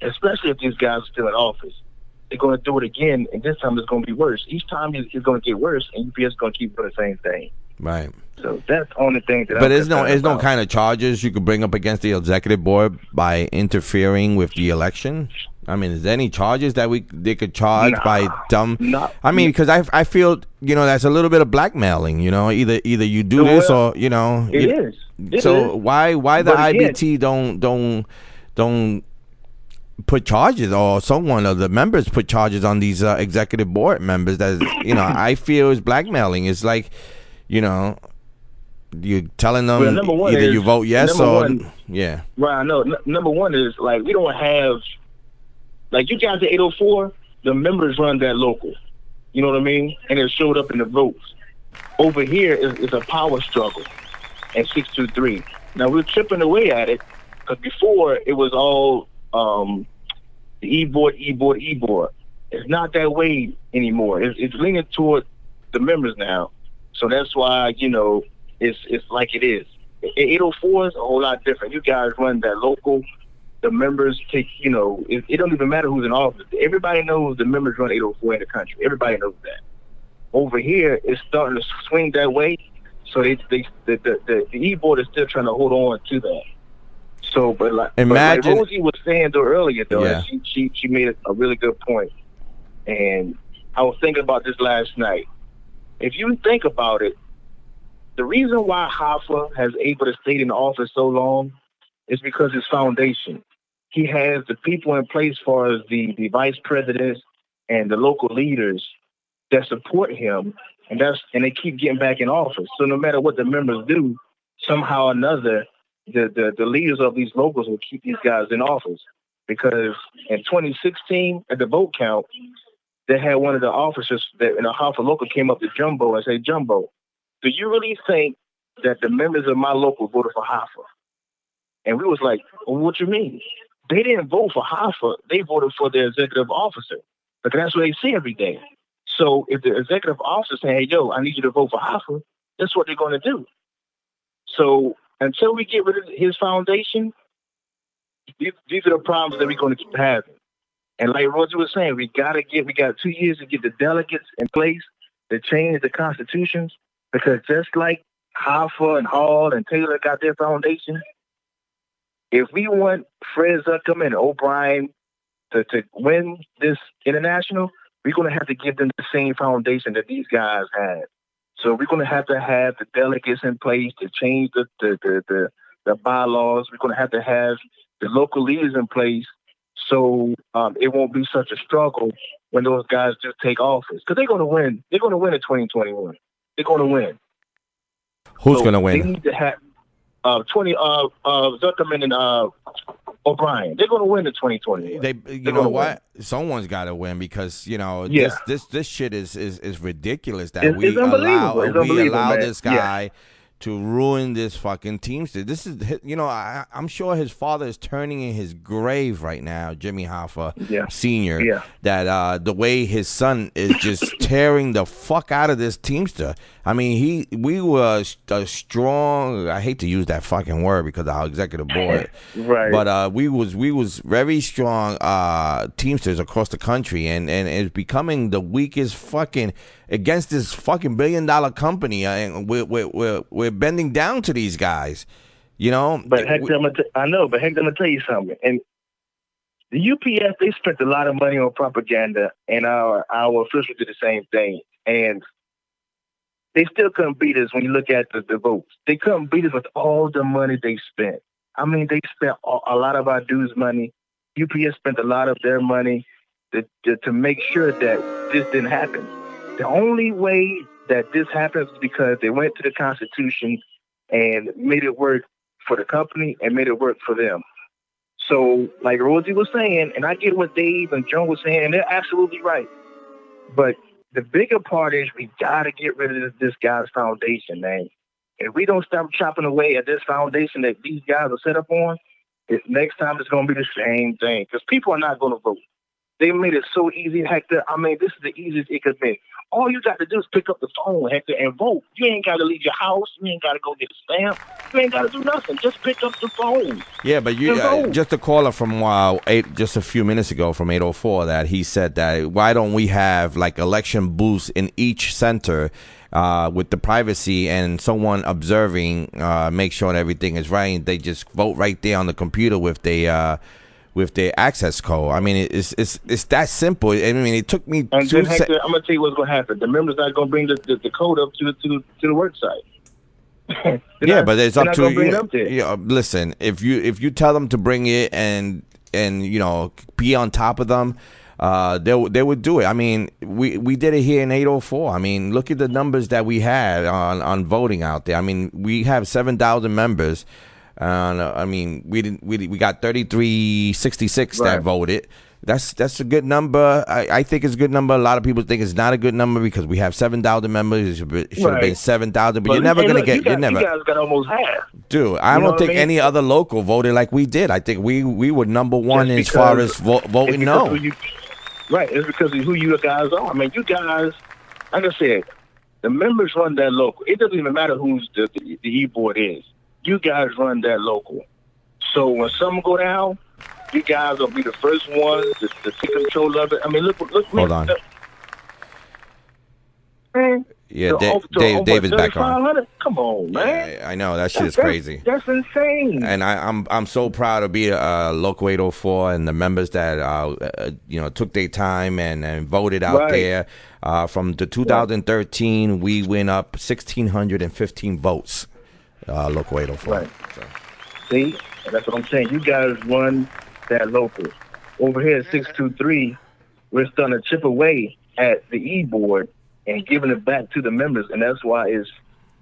especially if these guys are still in office, they're going to do it again, and this time it's going to be worse. Each time it's going to get worse, and UPS is going to keep doing the same thing. Right. So that's the only thing that. But there's no there's no kind of charges you could bring up against the executive board by interfering with the election. I mean, is there any charges that we they could charge Nah, by dumb? nah. I mean, because I I feel you know that's a little bit of blackmailing. You know, either either you do this or you know. It you- is. It so is. why why the again- IBT don't don't don't put charges or someone of the members put charges on these uh, executive board members that you know I feel is blackmailing. It's like you know you're telling them Well, either is- you vote yes or one- yeah. Right, I know. N- number one is like we don't have like you guys at 804. The members run that local. You know what I mean? And it showed up in the votes. Over here is, is a power struggle at 623. Now we're chipping away at it because before it was all um, the e board, e board, e board. It's not that way anymore. It's, it's leaning toward the members now. So that's why you know it's it's like it is. 804 is a whole lot different. You guys run that local. The members take, you know, it, it don't even matter who's in office. Everybody knows the members run 804 in the country. Everybody knows that. Over here, it's starting to swing that way. So they, they the, the, the, the e-board is still trying to hold on to that. So, but like, but like Rosie was saying though earlier, though, Yeah. she, she she made a really good point. And I was thinking about this last night. If you think about it, the reason why Hoffa has able to stay in office so long is because his foundation. He has the people in place for as the, the vice presidents and the local leaders that support him, and that's and they keep getting back in office. So no matter what the members do, somehow or another, the, the, the leaders of these locals will keep these guys in office. Because in 2016, at the vote count, they had one of the officers that in a Hoffa local came up to Jumbo and said, Jumbo, do you really think that the members of my local voted for Hoffa? And we was like, well, what you mean? They didn't vote for Hoffa. They voted for the executive officer because that's what they see every day. So if the executive officer saying, hey, yo, I need you to vote for Hoffa, that's what they're going to do. So until we get rid of his foundation, these, these are the problems that we're going to keep having. And like Roger was saying, we got to get, we got two years to get the delegates in place to change the constitutions because just like Hoffa and Hall and Taylor got their foundation, if we want Fred Zuckerman and O'Brien to, to win this international, we're to have to give them the same foundation that these guys had. So we're to have to have the delegates in place to change the the, the, the, the bylaws. We're to have to have the local leaders in place so um, it won't be such a struggle when those guys do take office. Because they're going to win. They're going to win in 2021. They're going to win. Who's So gonna win? They win? need to have uh, 20 uh, uh, Zuckerman and uh, O'Brien. They're going to win in 2021. They, you know what? Someone's got to win because you know Yeah. this this this shit is is, is ridiculous that It's- we it's allow we allow man. this Yeah. To ruin this fucking teamster. This is you know I, I'm sure his father is turning in his grave right now, Jimmy Hoffa Yeah. Senior. Yeah. That uh, the way his son is just <coughs> tearing the fuck out of this teamster. I mean, he we were a strong. I hate to use that fucking word because of our executive board, <laughs> Right. But uh, we was we was very strong uh, teamsters across the country, and and it's becoming the weakest fucking against this fucking billion dollar company, uh, and we're we're we're, we're bending down to these guys, you know. But Hector, I'm gonna t- I know, but Hector, I'm gonna tell you something. And the UPS, they spent a lot of money on propaganda, and our our officials did the same thing. And they still couldn't beat us when you look at the, the votes. They couldn't beat us with all the money they spent. I mean, they spent a, a lot of our dues money. UPS spent a lot of their money to, to, to make sure that this didn't happen. The only way that this happens is because they went to the Constitution and made it work for the company and made it work for them. So, like Rosie was saying, and I get what Dave and Joan was saying, and they're absolutely right. But the bigger part is we got to get rid of this, guy's foundation, man. If we don't stop chopping away at this foundation that these guys are set up on, it, next time it's going to be the same thing because people are not going to vote. They made it so easy, Hector. I mean, this is the easiest it could be. All you got to do is pick up the phone, Hector, and vote. You ain't got to leave your house. You ain't got to go get a stamp. You ain't got to do nothing. Just pick up the phone. Yeah, but you uh, just a caller from uh, eight just a few minutes ago from 804 that he said that why don't we have like election booths in each center uh, with the privacy and someone observing uh, make sure that everything is right. They just vote right there on the computer with the uh, with their access code. I mean, it's it's it's that simple. I mean, it took me And two then, se- Hector, I'm gonna tell you what's gonna happen. The members are not gonna bring the, the, the code up to the to, to the work site. <laughs> yeah, but it's up not to you. it up you know, listen, if you if you tell them to bring it and and you know be on top of them, uh, they they would do it. I mean, we we did it here in 804. I mean, look at the numbers that we had on on voting out there. I mean, we have seven thousand members. And uh, I mean, we didn't we we got 3366 that voted. That's that's a good number. I, I think it's a good number. A lot of people think it's not a good number because we have seven thousand members. It should, be, it should have been seven thousand, but, you're never hey, gonna look, get. You, never. you guys got almost half. Dude, I You know don't what think I mean? any other local voted like we did. I think we we were number one Just as far because- as vo- it's voting because no. who you- right, it's because of who you guys are. I mean, you guys, like I said, the members run that local. It doesn't even matter who's the the, the e board is. You guys run that local. So when something go down, you guys will be the first ones to, to take control of it. I mean, look, look. Hold on. Man, Yeah, Da- over- Dave, David's back on. 3,500? Come on, man. I know that shit is That's- crazy. That's insane. And I, I'm I'm so proud to be a, local 804 and the members that uh, uh you know took their time and, and voted out Right. there. Uh, from the 2013, we went up 1,615 votes. Uh, local 804. Right. See, that's what I'm saying. You guys run that local. Over here at 623, we're starting to chip away at the e board and giving it back to the members, and that's why it's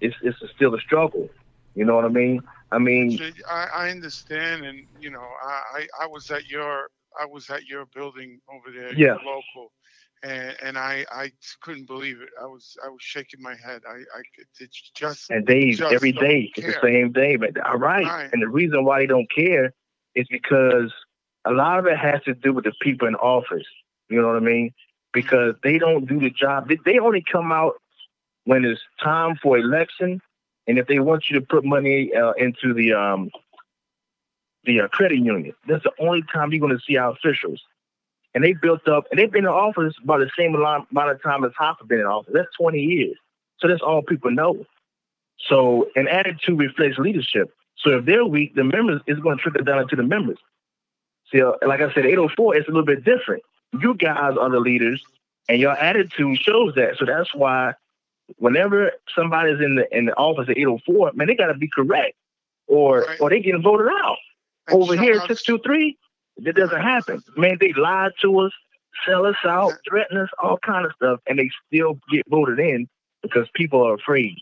it's it's still a struggle. You know what I mean? I mean, I, I understand, and you know, I, I I was at your I was at your building over there, Yeah. your local, and and I I couldn't believe it. I was I was shaking my head. I I it's just and days just every day it's the same day. But all right. Right. and the reason why they don't care is because a lot of it has to do with the people in office. You know what I mean? Because they don't do the job. They, they only come out when it's time for election, and if they want you to put money uh, into the um the uh, credit union, that's the only time you're going to see our officials. And they built up, and they've been in office about the same amount of time as Hoffa been in office. That's 20 years. So that's all people know. So an attitude reflects leadership. So if they're weak, the members is going to trickle down to the members. See, uh, like I said, 804 is a little bit different. You guys are the leaders, and your attitude shows that. So that's why whenever somebody's in the in the office at 804, man, they got to be correct, or or they getting voted out. Over here 623, that doesn't happen. Man, they lied to us, sell us out, threaten us, all kind of stuff, and they still get voted in because people are afraid.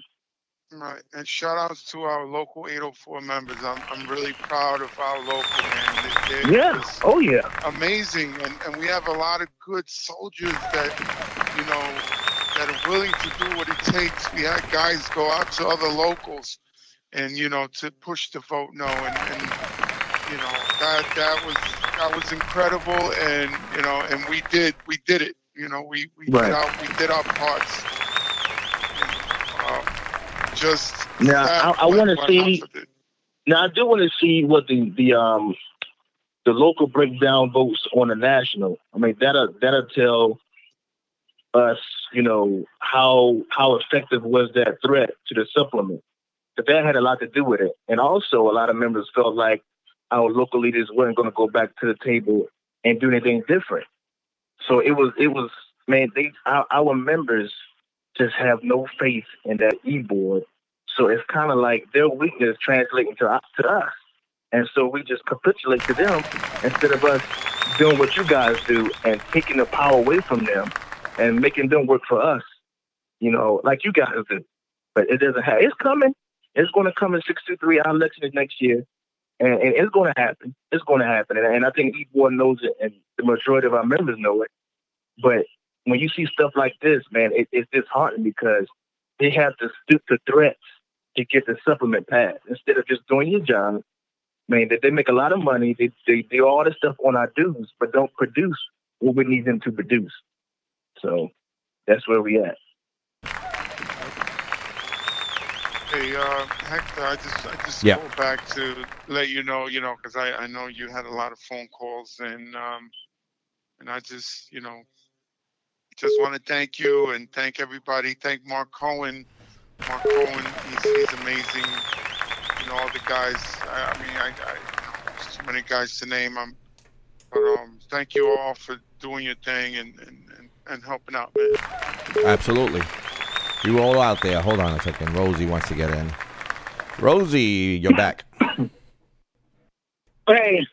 Right, and shout outs to our local 804 members. I'm, I'm really proud of our local man. They- they're Yeah. Oh yeah. amazing, and, and we have a lot of good soldiers that you know that are willing to do what it takes. We had guys go out to other locals, and you know to push the vote no, and, and you know that that was that was incredible, and you know, and we did we did it. You know, we we Right. did our we did our parts. And, um, just Now I, I want to see. Now I do want to see what the the um the local breakdown votes on the national. I mean that'll that'll tell us, you know, how how effective was that threat to the supplement. But that had a lot to do with it. And also a lot of members felt like our local leaders weren't going to go back to the table and do anything different. So it was it was man, they our, our members just have no faith in that e board. So it's kind of like their weakness translating to to us, and so we just capitulate to them instead of us doing what you guys do and taking the power away from them and making them work for us. You know, like you guys do. But it doesn't have. It's coming. It's going to come in six two three. Our election is next year, and, and it's going to happen. It's going to happen, and, and I think each one knows it, and the majority of our members know it. But when you see stuff like this, man, it, it's disheartening because they have to stoop to threats to get the supplement passed instead of just doing your job. Man, they, they make a lot of money. They, they do all this stuff on our dues, but don't produce what we need them to produce. So that's where we at. Hey, uh, Hector, I just I just Yeah. called back to let you know, you know, because I, I know you had a lot of phone calls and um and I just you know just want to thank you and thank everybody. Thank Mark Cohen. Mark Cohen, he's he's amazing. You know, all the guys. I, I mean, I, I there's too many guys to name. Um, but um, thank you all for doing your thing and and, and, and helping out, man. Absolutely. You all out there. Hold on a second. Rosie wants to get in. Rosie, you're back. <coughs> Hey,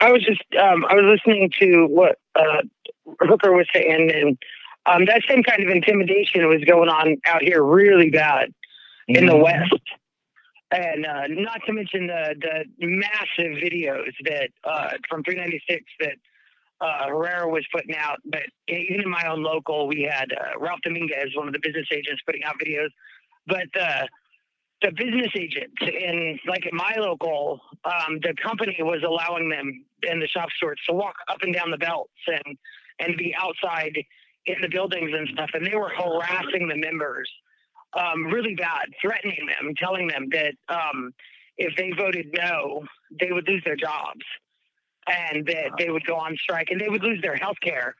I was just um, I was listening to what uh, Hooker was saying, and um, that same kind of intimidation was going on out here really bad in the Mhm. West, and uh, not to mention the the massive videos that uh, from 396 that uh, Herrera was putting out. But even in my own local, we had uh, Ralph Dominguez, one of the business agents, putting out videos. But uh, the business agents in like at my local, um, the company was allowing them in the shop stewards to walk up and down the belts and and be outside in the buildings and stuff, and they were harassing the members um, really bad, threatening them, telling them that um, if they voted no, they would lose their jobs and that they would go on strike and they would lose their health care.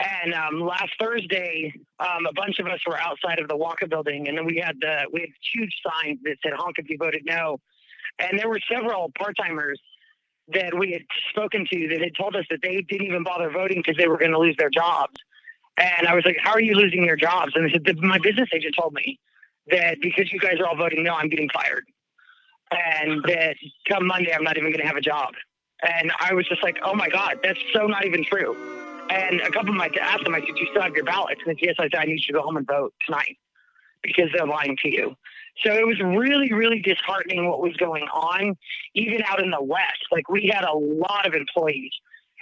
And um, last Thursday, um, a bunch of us were outside of the Walker building, and then we had the we had huge signs that said "Honk if you voted no," and there were several part timers that we had spoken to that had told us that they didn't even bother voting because they were going to lose their jobs. And I was like, "How are you losing your jobs?" And they said, "My business agent told me that because you guys are all voting no, I'm getting fired, and <laughs> that come Monday I'm not even going to have a job." And I was just like, "Oh my God, that's so not even true." And a couple of my asked them, I said, "Do you still have your ballots?" And said, "Yes." I said, "I need you to go home and vote tonight because they're lying to you." So it was really, really disheartening what was going on, even out in the West. Like we had a lot of employees.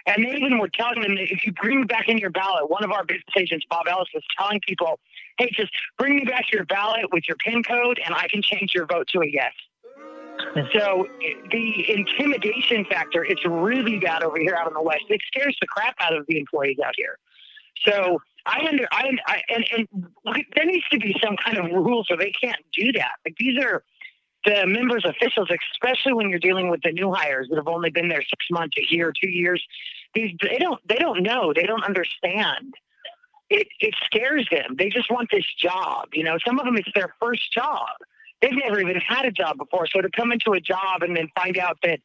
And they even were telling them that if you bring back in your ballot, one of our business agents, Bob Ellis, was telling people, hey, just bring me back your ballot with your PIN code and I can change your vote to a yes. Mm-hmm. So the intimidation factor, it's really bad over here out in the West. It scares the crap out of the employees out here. So I under I, I and and there needs to be some kind of rules where they can't do that. Like these are the members officials, especially when you're dealing with the new hires that have only been there six months, a year, two years. These they don't they don't know they don't understand. It it scares them. They just want this job. You know, some of them it's their first job. They've never even had a job before. So to come into a job and then find out that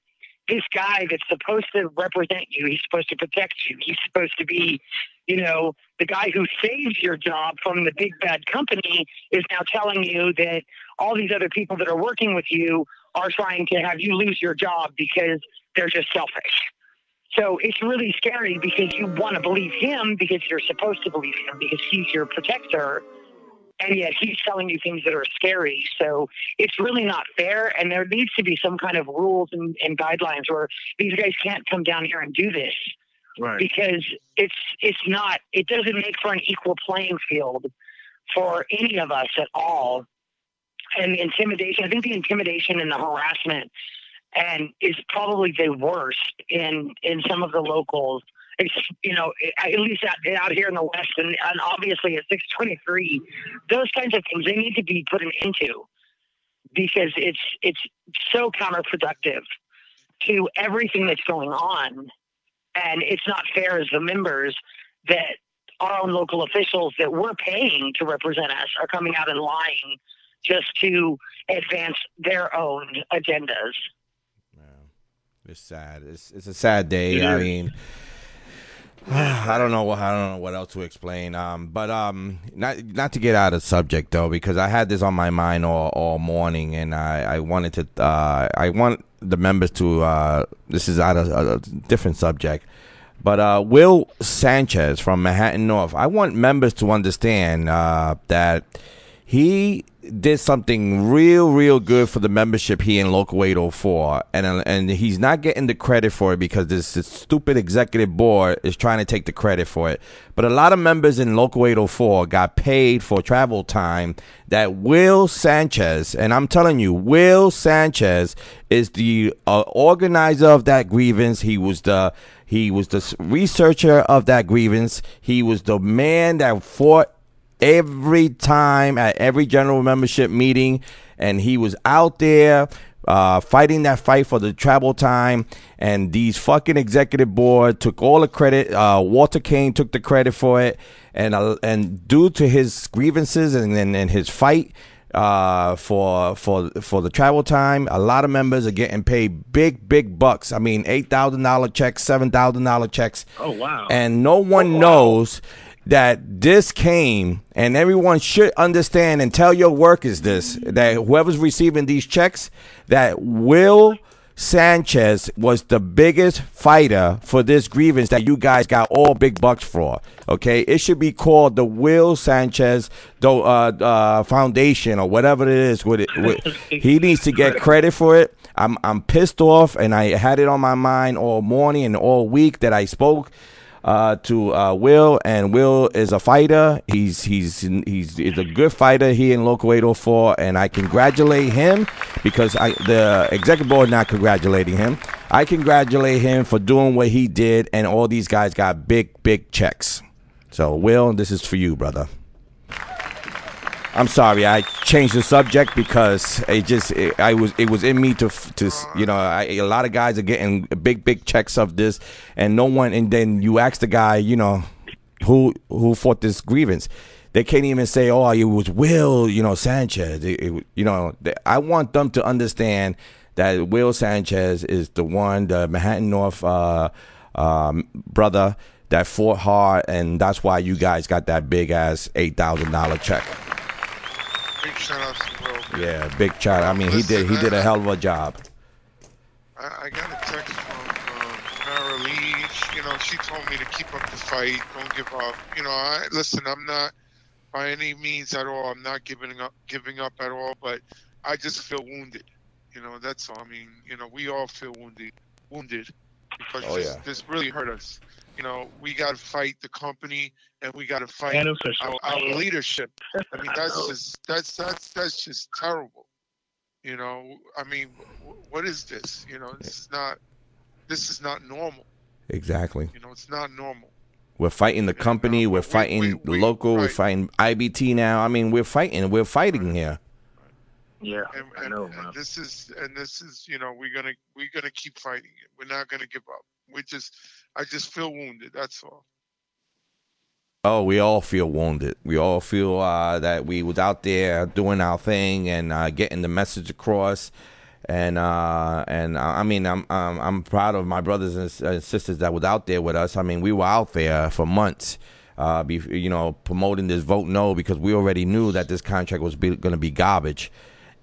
this guy that's supposed to represent you, he's supposed to protect you, he's supposed to be, you know, the guy who saves your job from the big bad company is now telling you that all these other people that are working with you are trying to have you lose your job because they're just selfish. So it's really scary because you want to believe him because you're supposed to believe him because he's your protector. And yet he's telling you things that are scary. So it's really not fair. And there needs to be some kind of rules and, and guidelines where these guys can't come down here and do this Right. because it's it's not it doesn't make for an equal playing field for any of us at all and the intimidation i think the intimidation and the harassment and is probably the worst in in some of the locals you know at least out, out here in the west and, and obviously at 623 those kinds of things they need to be put an end to because it's it's so counterproductive to everything that's going on and it's not fair as the members that our own local officials that we're paying to represent us are coming out and lying just to advance their own agendas. It's sad. It's it's a sad day. I mean, <sighs> I don't know. what- I don't know what else to explain. Um, but um, not not to get out of subject though, because I had this on my mind all, all morning, and I I wanted to. Uh, I want the members to. Uh, this is out of a different subject. But uh, Will Sanchez from Manhattan North, I want members to understand uh, that he did something real, real good for the membership here in Local 804, and uh, and he's not getting the credit for it because this, this stupid executive board is trying to take the credit for it. But a lot of members in Local 804 got paid for travel time that Will Sanchez, and I'm telling you, Will Sanchez is the uh, organizer of that grievance. He was the he was the researcher of that grievance. He was the man that fought every time at every general membership meeting, and he was out there uh, fighting that fight for the travel time. And these fucking executive board took all the credit. Uh, Walter Kane took the credit for it, and uh, and due to his grievances and and, and his fight. Uh, for for for the travel time, a lot of members are getting paid big big bucks. I mean, eight thousand dollar checks, seven thousand dollar checks. Oh wow! And no one knows that this came, and everyone should understand and tell your workers this that whoever's receiving these checks, that Will Sanchez was the biggest fighter for this grievance that you guys got all big bucks for. Okay, it should be called the Will Sanchez though uh, uh, Foundation or whatever it is. With it, with, <laughs> he needs to get credit for it. I'm I'm pissed off, and I had it on my mind all morning and all week that I spoke uh, to uh, Will, and Will is a fighter. He's he's he's, he's a good fighter here in Local 804, and I congratulate him because I the executive board not congratulating him. I congratulate him for doing what he did, and all these guys got big big checks. So Will, this is for you, brother. I'm sorry, I changed the subject because it just it, I was it was in me to to you know I, a lot of guys are getting big big checks of this and no one and then you ask the guy you know who who fought this grievance they can't even say oh it was Will you know Sanchez It- it- you know I want them to understand that Will Sanchez is the one the Manhattan North uh, um, brother that fought hard and that's why you guys got that big ass eight thousand dollar check. Big shout out to Will. Yeah, big shot. I mean, he did he did a hell of a job. I, I got a text from um, Mara Lee. She- You know, she told me to keep up the fight, don't give up. You know, I listen. I'm not by any means at all. I'm not giving up, giving up at all. But I just feel wounded. You know, that's all. I mean, you know, we all feel wounded, wounded because Oh, this, yeah. this really hurt us. You know, we got to fight the company, and we got to fight our, our leadership. I mean, that's <laughs> just that's that's that's just terrible. You know, I mean, what is this? You know, this is not this is not normal. Exactly. You know, it's not normal. We're fighting the company. We're fighting the local. We're fighting IBT now. I mean, we're fighting. We're fighting here. Yeah, and, I know, and this is and this is you know we're gonna we're gonna keep fighting it. We're not gonna give up. We just I just feel wounded. That's all. Oh, we all feel wounded. We all feel uh, that we was out there doing our thing and uh, getting the message across. And uh, and uh, I mean, I'm um, I'm proud of my brothers and and sisters that was out there with us. I mean, we were out there for months, uh, be, you know, promoting this vote no because we already knew that this contract was going to be garbage.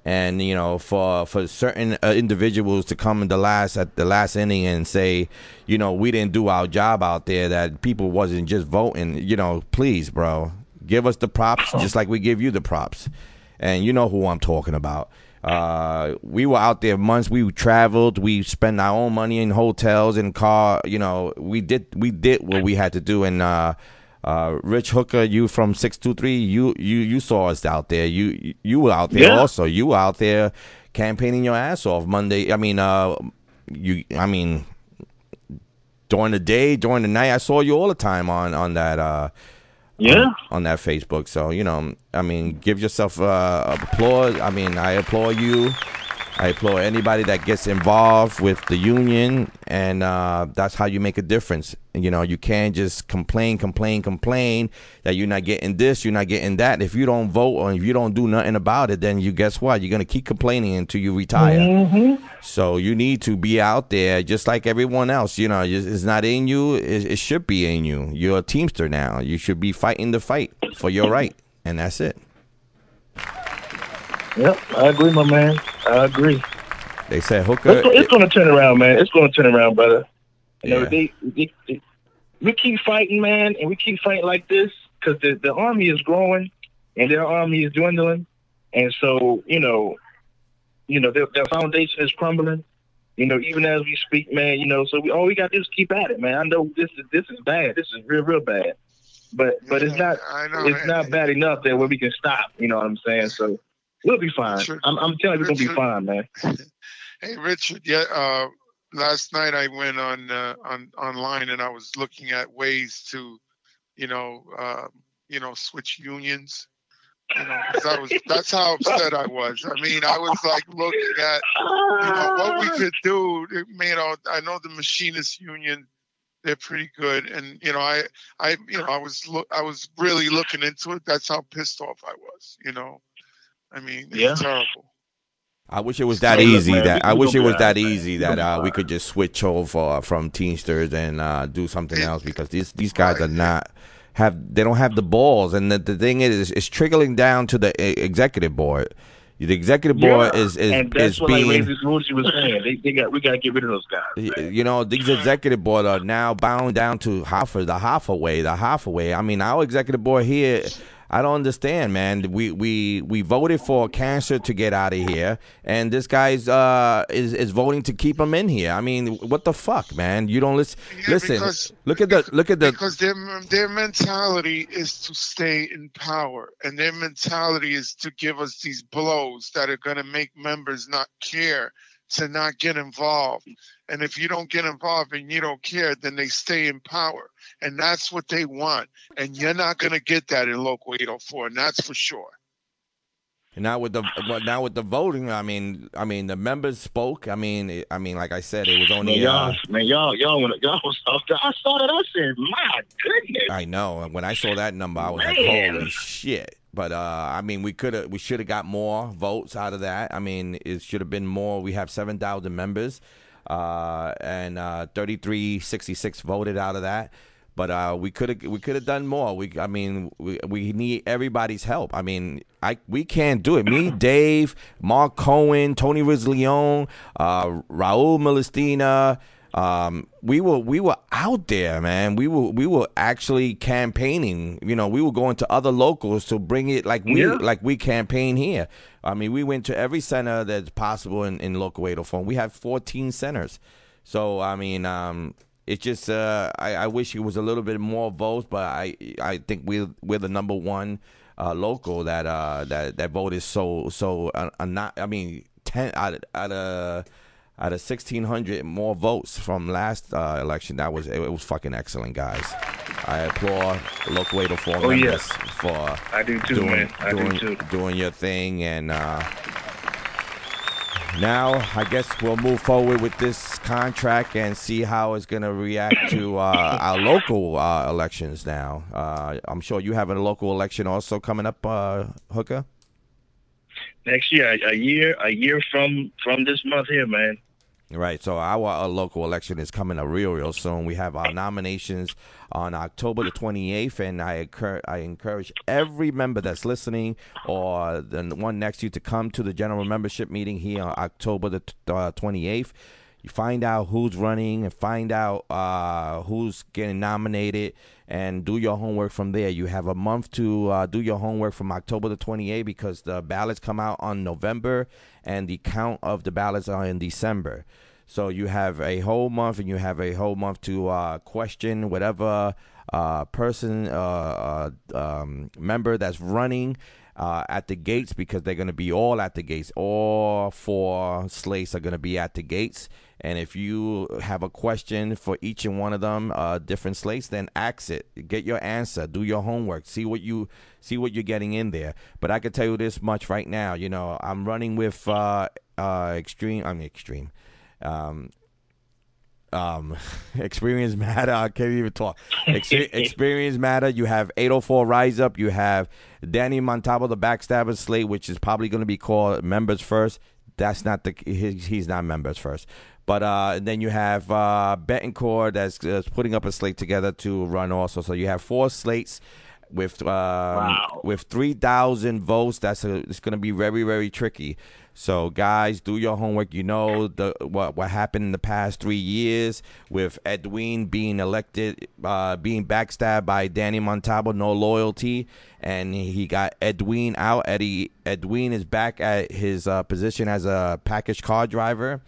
And you know, for for certain uh, individuals to come in the last at the last inning and say, you know, we didn't do our job out there, that people wasn't just voting. You know, please, bro, give us the props just like we give you the props. And you know who I'm talking about. Uh, we were out there months. We traveled. We spent our own money in hotels and car. You know, we did we did what we had to do. And uh, uh, Rich Hooker, you from six two three, you you you saw us out there. You you were out there Yeah. also. You were out there campaigning your ass off Monday. I mean, uh, you. I mean, during the day, during the night, I saw you all the time on on that. Uh, Yeah. on, on that Facebook. So you know, I mean, give yourself uh, applause. I mean, I applaud you. I applaud anybody that gets involved with the union, and uh, that's how you make a difference. You know, you can't just complain, complain, complain that you're not getting this, you're not getting that. If you don't vote or if you don't do nothing about it, then you guess what? You're gonna keep complaining until you retire. Mm-hmm. So you need to be out there just like everyone else. You know, it's it's not in you. It, it should be in you. You're a teamster now. You should be fighting the fight for your right, and that's it. Yep, I agree, my man. I agree. They said Hooker. It's, it's going to turn around, man. It's going to turn around, brother. You know, they, they, they- we keep fighting, man, and we keep fighting like this because the, the army is growing and their army is dwindling. and so you know, you know, their, their foundation is crumbling. You know, even as we speak, man. You know, so we all we got to do is keep at it, man. I know this is this is bad. This is real, real bad. But but it's not know, it's not bad enough that where we can stop. You know what I'm saying? So we'll be fine. I'm, I'm telling you, we're gonna be fine, man. <laughs> Hey Richard, yeah. Uh, last night I went on uh, on online and I was looking at ways to, you know, uh, you know, switch unions. You know, 'cause I was that's how upset I was. I mean, I was like looking at you know what we could do. You know, I know the machinist union. They're pretty good, and you know, I, I, you know, I was look, I was really looking into it. That's how pissed off I was. You know, I mean, it's Yeah. terrible. I wish it was that easy. man, that I wish it was that man. easy that uh, we could just switch over from Teamsters and uh, do something else because these these guys are not have they don't have the balls. And the, the thing is, it's trickling down to the executive board. The executive board Yeah. is is and that's is what like being. Ramsey Rudy was saying. They, they got we got to get rid of those guys. Y- You know, these executive board are now bound down to half of the half away, the half away. I mean, our executive board here, I don't understand, man. We we we voted for cancer to get out of here, and this guy's uh is is voting to keep him in here. I mean, what the fuck, man? You don't listen. listen, because- look at the look at the. because their their mentality is to stay in power, and their mentality is to give us these blows that are going to make members not care to not get involved. And if you don't get involved and you don't care, then they stay in power, and that's what they want. And you're not going to get that in local 804, and that's for sure. Now with the now with the voting, I mean, I mean the members spoke. I mean, I mean, like I said, it was Man, only. y'all, Uh, man, y'all, y'all, wanna- y'all was I saw that. I said, my goodness. I know. When I saw that number, I was like, "Holy shit!" But uh, I mean, we could have, we should have got more votes out of that. I mean, it should have been more. We have seven thousand members, uh, and uh, thirty three sixty six voted out of that. But uh, we could have, we could have done more. We, I mean, we, we need everybody's help. I mean, I we can't do it. Me, <clears throat> Dave, Mark Cohen, Tony Rizleon, uh, Raul Milestina. Um, we were we were out there, man. We were we were actually campaigning. You know, we were going to other locals to bring it like we Yeah. like we campaign here. I mean, we went to every center that's possible in, in local 804. We have 14 centers. So I mean, um, it's just uh, I, I wish it was a little bit more votes, but I I think we're we're the number one uh, local that uh that that vote is so so uh, uh, not. I mean, ten out of, out of out of sixteen hundred more votes from last uh, election. That was it, was fucking excellent, guys. I applaud local 804 Oh, yeah. members for I do too, doing man. I do too. doing your thing and. Now, I guess we'll move forward with this contract and see how it's going to react to uh, our local uh, elections. Now, uh, I'm sure you have a local election also coming up, uh, Hooker. Next year, a year, a year from from this month here, man. Right. So our uh, local election is coming up real, real soon. We have our nominations on October the 28th, and I encourage, I encourage every member that's listening or the one next to you to come to the general membership meeting here on October the uh, 28th. You find out who's running and find out uh, who's getting nominated and do your homework from there. You have a month to uh, do your homework from October the 28th because the ballots come out on November and the count of the ballots are in December. So you have a whole month and you have a whole month to uh, question whatever uh, person, uh, uh, um, member that's running uh, at the gates because they're going to be all at the gates. All four slates are going to be at the gates. And if you have a question for each and one of them, uh, different slates, then ask it. Get your answer. Do your homework. See what you see what you're getting in there. But I can tell you this much right now. You know, I'm running with uh, uh, extreme. I mean, extreme. Um, um, <laughs> experience matter. I can't even talk. Ex- <laughs> experience matter. You have 804 Rise Up. You have Danny Montalbano, the backstabber slate, which is probably going to be called members first. That's not the he's, he's not members first. But uh, then you have uh, Betancourt that's, that's putting up a slate together to run also. So you have four slates with um, with three thousand votes. That's a, it's going to be very very tricky. So guys, do your homework. You know the what what happened in the past three years with Edwin being elected, uh, being backstabbed by Danny Montalbano, no loyalty, and he got Edwin out. Eddie Edwin is back at his uh, position as a package car driver.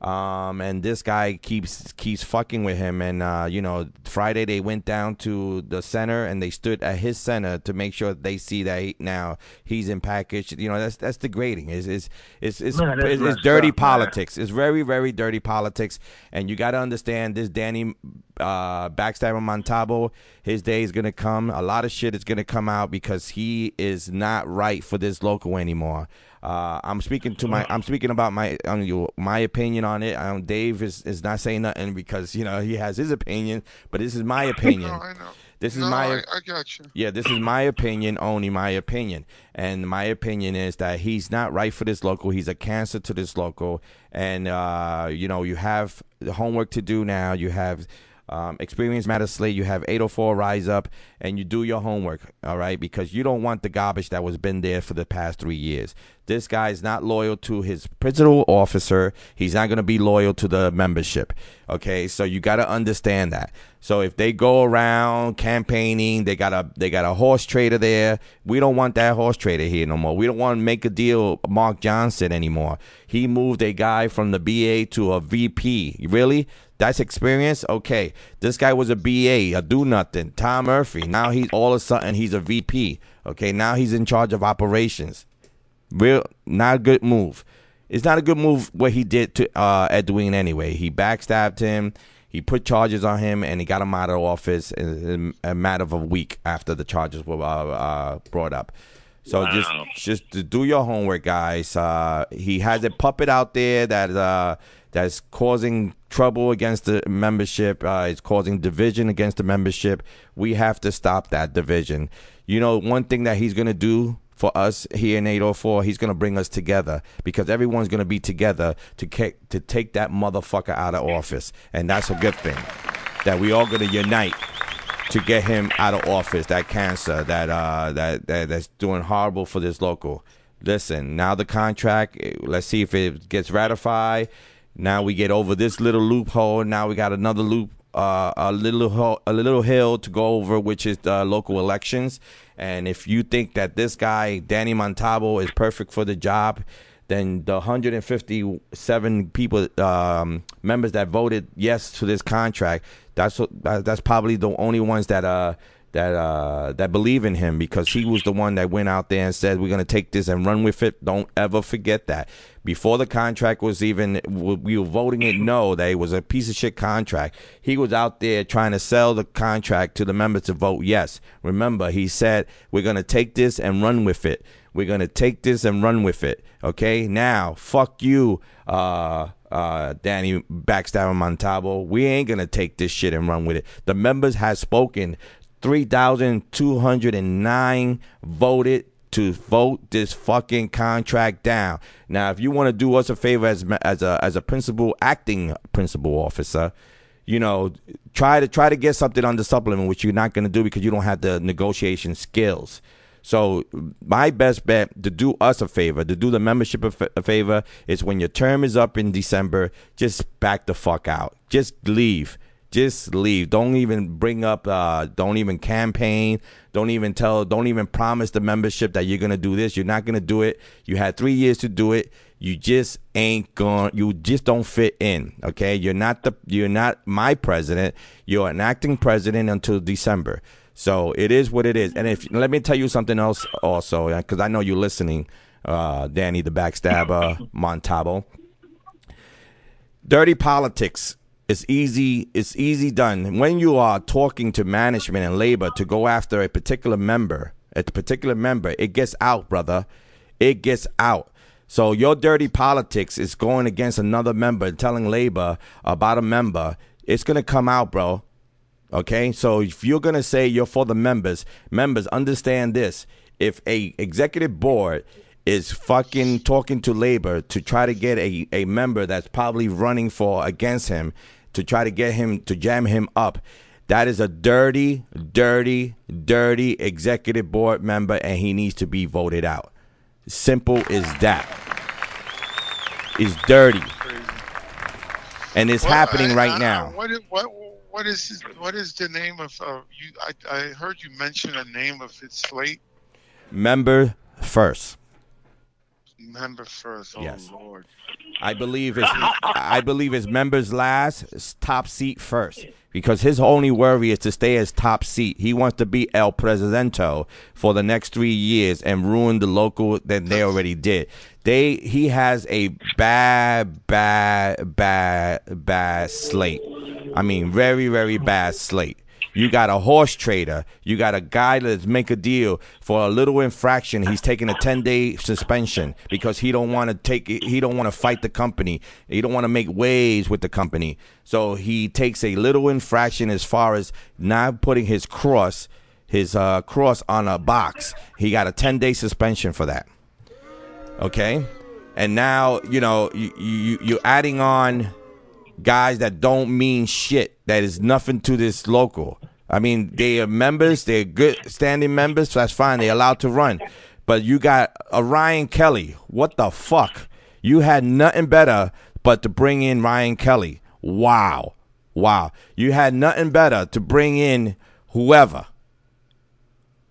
Um, and this guy keeps keeps fucking with him. And uh, you know, Friday they went down to the center and they stood at his center to make sure they see that he, now he's in package. You know, that's that's degrading. It's it's, it's, it's dirty up, man. politics. It's very very dirty politics. And you got to understand this Danny uh, backstabber Montalbano. His day is gonna come. A lot of shit is gonna come out because he is not right for this local anymore. Uh, I'm speaking to my. I'm speaking about my um, you, my opinion on it. Um, Dave is, is not saying nothing because you know he has his opinion, but this is my <laughs> opinion. No, I know. This is no, my. I, I got you. Yeah, this is my opinion, only my opinion. And my opinion is that he's not right for this local. He's a cancer to this local. And, uh, you know, you have the homework to do now. You have um, Experience Matter Slate. You have 804 Rise Up. And you do your homework, all right? Because you don't want the garbage that was been there for the past three years. This guy is not loyal to his principal officer. He's not going to be loyal to the membership. Okay, so you got to understand that. So if they go around campaigning, they got a they got a horse trader there. We don't want that horse trader here no more. We don't want to make a deal Mark Johnson anymore. He moved a guy from the BA to a VP. Really? That's experience? Okay. This guy was a BA, a do nothing. Tom Murphy. Now he's all of a sudden he's a VP. Okay, now he's in charge of operations. Real not a good move. It's not a good move what he did to uh, Edwin anyway. He backstabbed him. He put charges on him and he got him out of office in a matter of a week after the charges were uh, uh, brought up. So Wow. just just to do your homework, guys. Uh, he has a puppet out there that uh, that's causing trouble against the membership. Uh, it's causing division against the membership. We have to stop that division. You know, one thing that he's gonna do for us here in 804, he's gonna bring us together because everyone's gonna be together to ca- to take that motherfucker out of office, and that's a good thing. That we all gonna unite to get him out of office. That cancer that uh that, that that's doing horrible for this local. Listen, now the contract. eh, Let's see if it gets ratified. Now we get over this little loophole. Now we got another loop, uh, a little ho- a little hill to go over, which is the local elections. And if you think that this guy Danny Montalbano is perfect for the job, then the 157 people um, members that voted yes to this contract that's that's probably the only ones that uh that uh that believe in him because he was the one that went out there and said we're going to take this and run with it don't ever forget that before the contract was even we were voting it no that it was a piece of shit contract he was out there trying to sell the contract to the members to vote yes remember he said we're going to take this and run with it we're going to take this and run with it. Okay? Now, fuck you, uh, uh, Danny Backstabber Montalbano. We ain't to take this shit and run with it. The members have spoken. 3,209 voted to vote this fucking contract down. Now, if you want to do us a favor as as a as a principal acting principal officer, you know, try to try to get something on the supplement, which you're not going to do because you don't have the negotiation skills. So my best bet to do us a favor, to do the membership a, a favor, is when your term is up in December, just back the fuck out. Just leave. Just leave. Don't even bring up. Uh, don't even campaign. Don't even tell. Don't even promise the membership that you're gonna do this. You're not gonna do it. You had three years to do it. You just ain't going. You just don't fit in. Okay. You're not the. You're not my president. You're an acting president until December. So it is what it is. And if let me tell you something else also, because I know you're listening, uh, Danny the backstabber <laughs> Montalbano. Dirty politics is easy. It's easy done when you are talking to management and labor to go after a particular member. A particular member, it gets out, brother. It gets out. So your dirty politics is going against another member, and telling labor about a member. It's gonna come out, bro. Okay, so if you're gonna say you're for the members, members understand this: if a executive board is fucking talking to labor to try to get a, a member that's probably running for against him to try to get him to jam him up, that is a dirty, dirty, dirty executive board member, and he needs to be voted out. Simple as that. is dirty, and it's Well, happening I- right I- now. What is, what what is what is the name of uh, you? I, I heard you mention a name of his slate. Member first. Member first. Oh Yes. Lord. I believe it's I believe it's members last, top seat first. Because his only worry is to stay as top seat. He wants to be El Presidente for the next three years and ruin the local that they already did. They he has a bad, bad, bad, bad slate. I mean, very, very bad slate. You got a horse trader. You got a guy that's make a deal for a little infraction. He's taking a ten day suspension because he don't want to take. He don't want to fight the company. He don't want to make waves with the company. So he takes a little infraction as far as not putting his cross, his uh, cross on a box. He got a ten day suspension for that. Okay, and now you know you you you're adding on guys that don't mean shit. That is nothing to this local. I mean, they are members. They're good standing members. So that's fine. They're allowed to run. But you got a Ryan Kelly. What the fuck? You had nothing better but to bring in Ryan Kelly. Wow. Wow. You had nothing better to bring in whoever.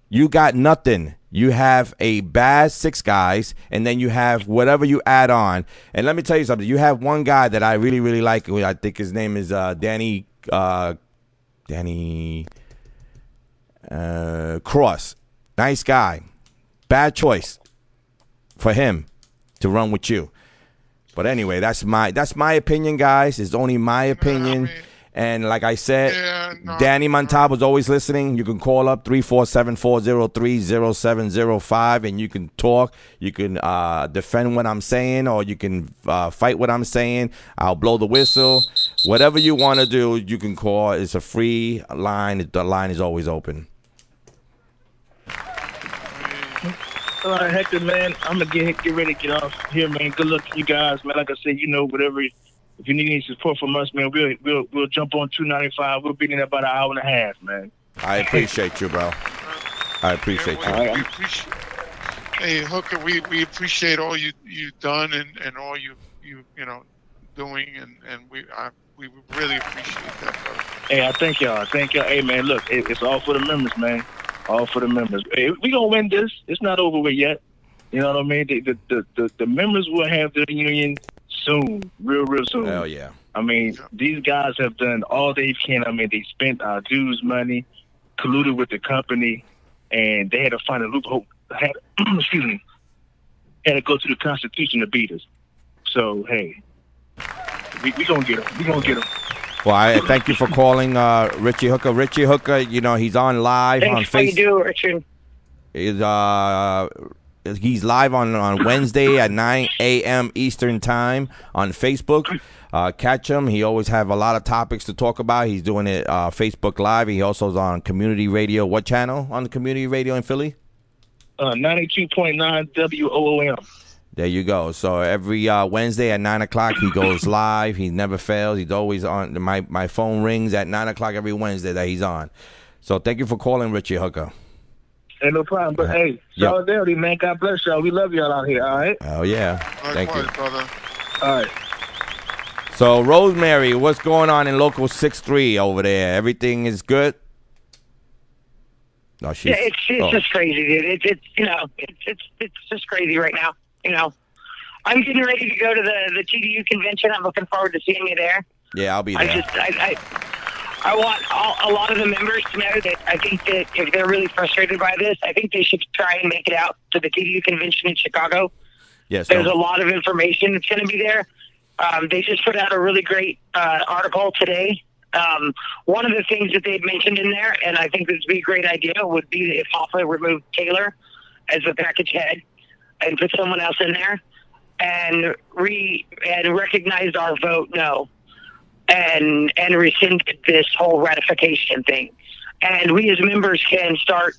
You got nothing. You have a bad six guys, and then you have whatever you add on. And let me tell you something. You have one guy that I really, really like. I think his name is uh, Danny uh, Danny uh, Cross. Nice guy. Bad choice for him to run with you. But anyway, that's my that's my opinion, guys. It's only my opinion. And like I said, Danny Montab was always listening. You can call up 347-403-0705 and you can talk. You can uh, defend what I'm saying or you can uh, fight what I'm saying. I'll blow the whistle. Whatever you want to do, you can call. It's a free line. The line is always open. All right, Hector, man, I'm gonna get get ready to get off here, man. Good luck to you guys, man. Like I said, you know, whatever. If you need any support from us, man, we'll we'll we'll jump on 295. We'll be in about an hour and a half, man. I appreciate you, bro. I appreciate you. We appreciate, hey Hooker, we, we appreciate all you you've done and, and all you you you know doing and and we I, we really appreciate that, brother. Hey, I thank y'all. I thank y'all. Hey, man, look, it, it's all for the members, man. All for the members. Hey, we gonna win this. It's not over with yet. You know what I mean? The the the, the, the members will have their union soon, real real soon. Hell yeah. I mean, these guys have done all they can. I mean, they spent our dues money, colluded with the company, and they had to find a loophole. Had, <clears throat> excuse me, had to go to the Constitution to beat us. So hey, we we gonna get them. We gonna get them. Well, I thank you for calling uh, Richie Hooker. Richie Hooker, you know, he's on live on Thanks for you Facebook. do, Richard. Is uh he's live on on Wednesday at 9 a.m. Eastern time on Facebook. Uh, catch him. He always have a lot of topics to talk about. He's doing it uh, Facebook Live. He also is on community radio. What channel on the community radio in Philly? Uh, ninety-two point nine WOOM. There you go. So every uh, Wednesday at nine o'clock, he goes <coughs> live. He never fails. He's always on. My my phone rings at nine o'clock every Wednesday that he's on. So thank you for calling, Richie Hooker. Hey, no problem. But hey, Yep. solidarity, man. God bless y'all. We love y'all out here. All right. Oh yeah, thank you. brother. All right. So Rosemary, what's going on in local six three over there? Everything is good. No, she's. Yeah, it's it's oh. just crazy, dude. It's it's you know it's it's it's just crazy right now. You know, I'm getting ready to go to the the TDU convention. I'm looking forward to seeing you there. yeah, I'll be there. I just I I, I want all, a lot of the members to know that I think that if they're really frustrated by this, I think they should try and make it out to the TDU convention in Chicago. yes, There's no. a lot of information that's going to be there. Um, they just put out a really great uh, article today. Um, one of the things that they've mentioned in there, and I think this would be a great idea, would be if Hoffa removed Taylor as the package head and put someone else in there and re and recognized our vote no and and rescinded this whole ratification thing. And we as members can start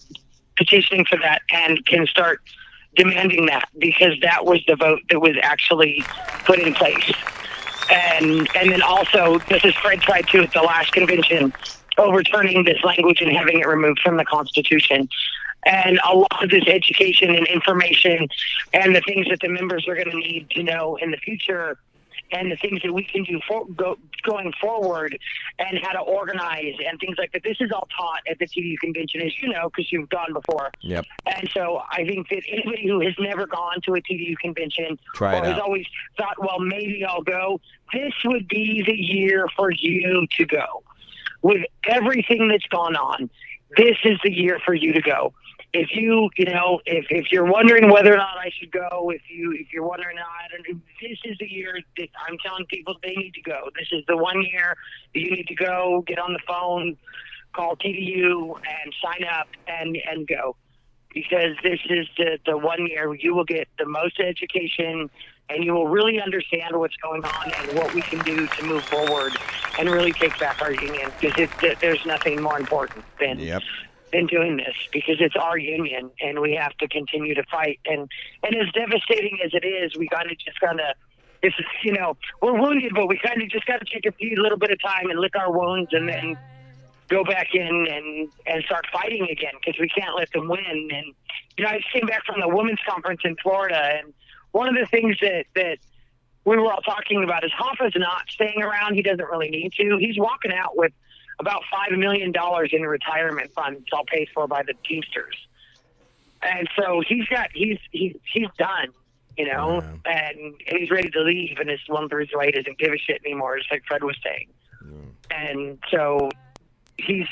petitioning for that and can start demanding that because that was the vote that was actually put in place. And and then also this is Fred tried to at the last convention overturning this language and having it removed from the Constitution. and a lot of this education and information and the things that the members are going to need to know in the future and the things that we can do for, go, going forward and how to organize and things like that. This is all taught at the TDU convention, as you know, because you've gone before. Yep. And so I think that anybody who has never gone to a TDU convention Try or has out. always thought, well, maybe I'll go, this would be the year for you to go. With everything that's gone on, this is the year for you to go. If you, you know, if, if you're wondering whether or not I should go, if you if you're wondering, I don't know, this is the year that I'm telling people they need to go. This is the one year that you need to go. Get on the phone, call TDU, and sign up and and go because this is the, the one year you will get the most education and you will really understand what's going on and what we can do to move forward and really take back our union because it, there's nothing more important than Yep. Than doing this because it's our union and we have to continue to fight and and as devastating as it is we of just of it's you know we're wounded but we kind of just got to take a few little bit of time and lick our wounds and then go back in and and start fighting again because we can't let them win. And you know, I just came back from the women's conference in Florida, and one of the things that that we were all talking about is Hoffa's not staying around. He doesn't really need to. He's walking out with about five million dollars in retirement funds, all paid for by the Teamsters. And so he's got he's he's he's done, you know, oh, and he's ready to leave. And his one third way doesn't give a shit anymore, just like Fred was saying. And so he's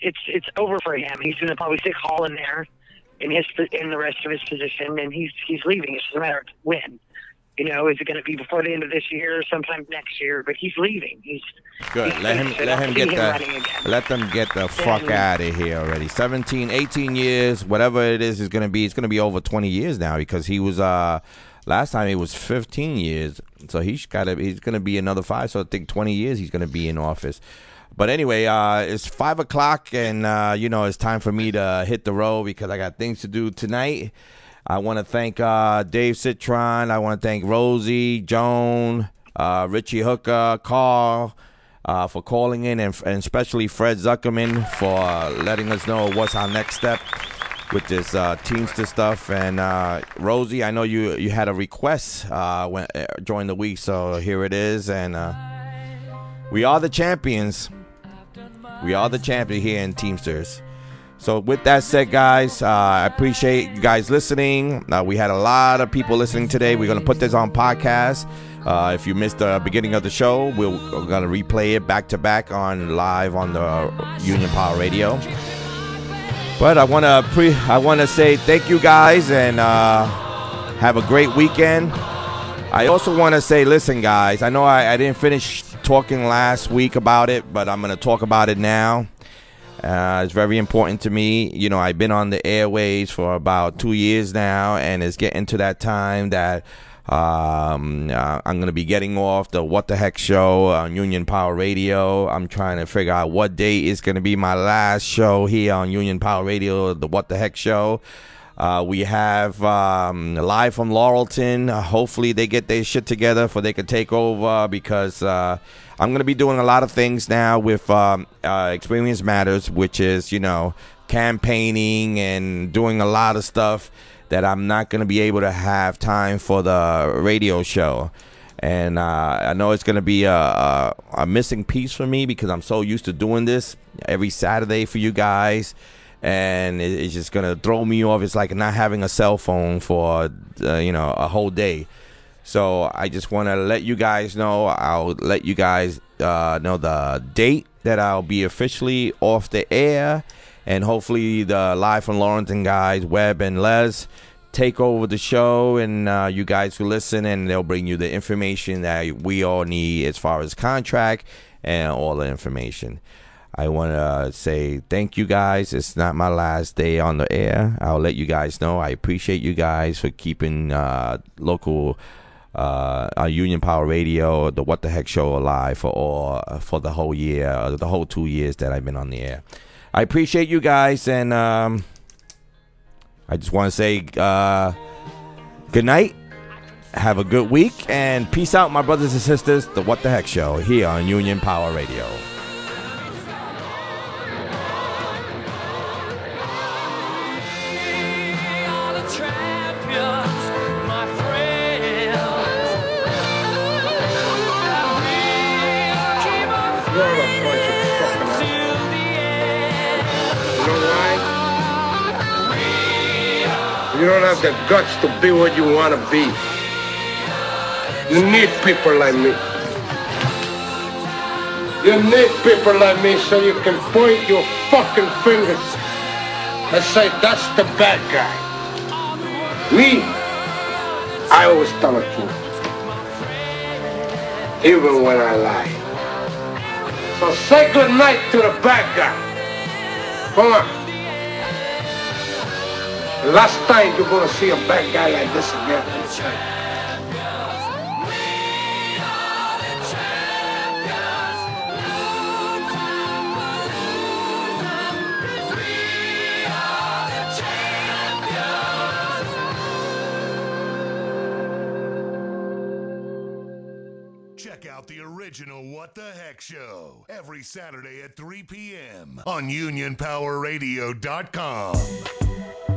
it's it's over for him. He's going to probably stick Hall in there in his in the rest of his position, and he's he's leaving. It's just a matter of when. You know, is it going to be before the end of this year or sometime next year? But he's leaving. He's Good. he's Let him let him get him the again. let them get the fuck out of here already. 17, 18 years, whatever it is is going to be. It's going to be over 20 years now because he was uh last time he was 15 years. So he's got to he's going to be another 5 so I think 20 years he's going to be in office. But anyway, uh, it's five o'clock, and uh, you know it's time for me to hit the road because I got things to do tonight. I want to thank uh, Dave Citron. I want to thank Rosie, Joan, uh, Richie Hooker, Carl uh, for calling in, and, and especially Fred Zuckerman for letting us know what's our next step with this uh, Teamster stuff. And uh, Rosie, I know you you had a request uh, when, during the week, so here it is. And we are the champions. We are the champion here in Teamsters. So with that said, guys, uh, I appreciate you guys listening. Uh, we had a lot of people listening today. We're gonna put this on podcast. Uh, if you missed the beginning of the show, we'll, we're gonna replay it back to back on live on the Union Power Radio. But I wanna pre I wanna say thank you guys and uh, have a great weekend. I also want to say, listen, guys. I know I, I didn't finish talking last week about it, but I'm going to talk about it now. Uh, it's very important to me. You know, I've been on the airways for about two years now, and it's getting to that time that um, uh, I'm going to be getting off the What the Heck show on Union Power Radio. I'm trying to figure out what day is going to be my last show here on Union Power Radio, the What the Heck show. Uh, we have um, live from Laurelton. Hopefully, they get their shit together for they can take over because uh, I'm going to be doing a lot of things now with um, uh, Experience Matters, which is, you know, campaigning and doing a lot of stuff that I'm not going to be able to have time for the radio show. And uh, I know it's going to be a, a, a missing piece for me because I'm so used to doing this every Saturday for you guys and it's just gonna throw me off. It's like not having a cell phone for uh, you know a whole day. So I just want to let you guys know. I'll let you guys uh, know the date that I'll be officially off the air, and hopefully the live from Lawrence and guys, Webb and Les, take over the show, and uh, you guys will listen, and they'll bring you the information that we all need as far as contract and all the information. I want to say thank you guys. It's not my last day on the air. I'll let you guys know. I appreciate you guys for keeping uh, local uh, our Union Power Radio, the What the Heck show alive for all for the whole year, uh, the whole two years that I've been on the air. I appreciate you guys, and um, I just want to say uh, good night. Have a good week, and peace out, my brothers and sisters. The What the Heck show here on Union Power Radio. You don't have the guts to be what you want to be. You need people like me. You need people like me so you can point your fucking fingers and say, that's the bad guy. Me, I always tell the truth. Even when I lie. So say good night to the bad guy. Come on. Last time you're gonna see a bad guy like this again. Check out the original What the Heck Show every Saturday at 3 p.m. on UnionPowerRadio.com.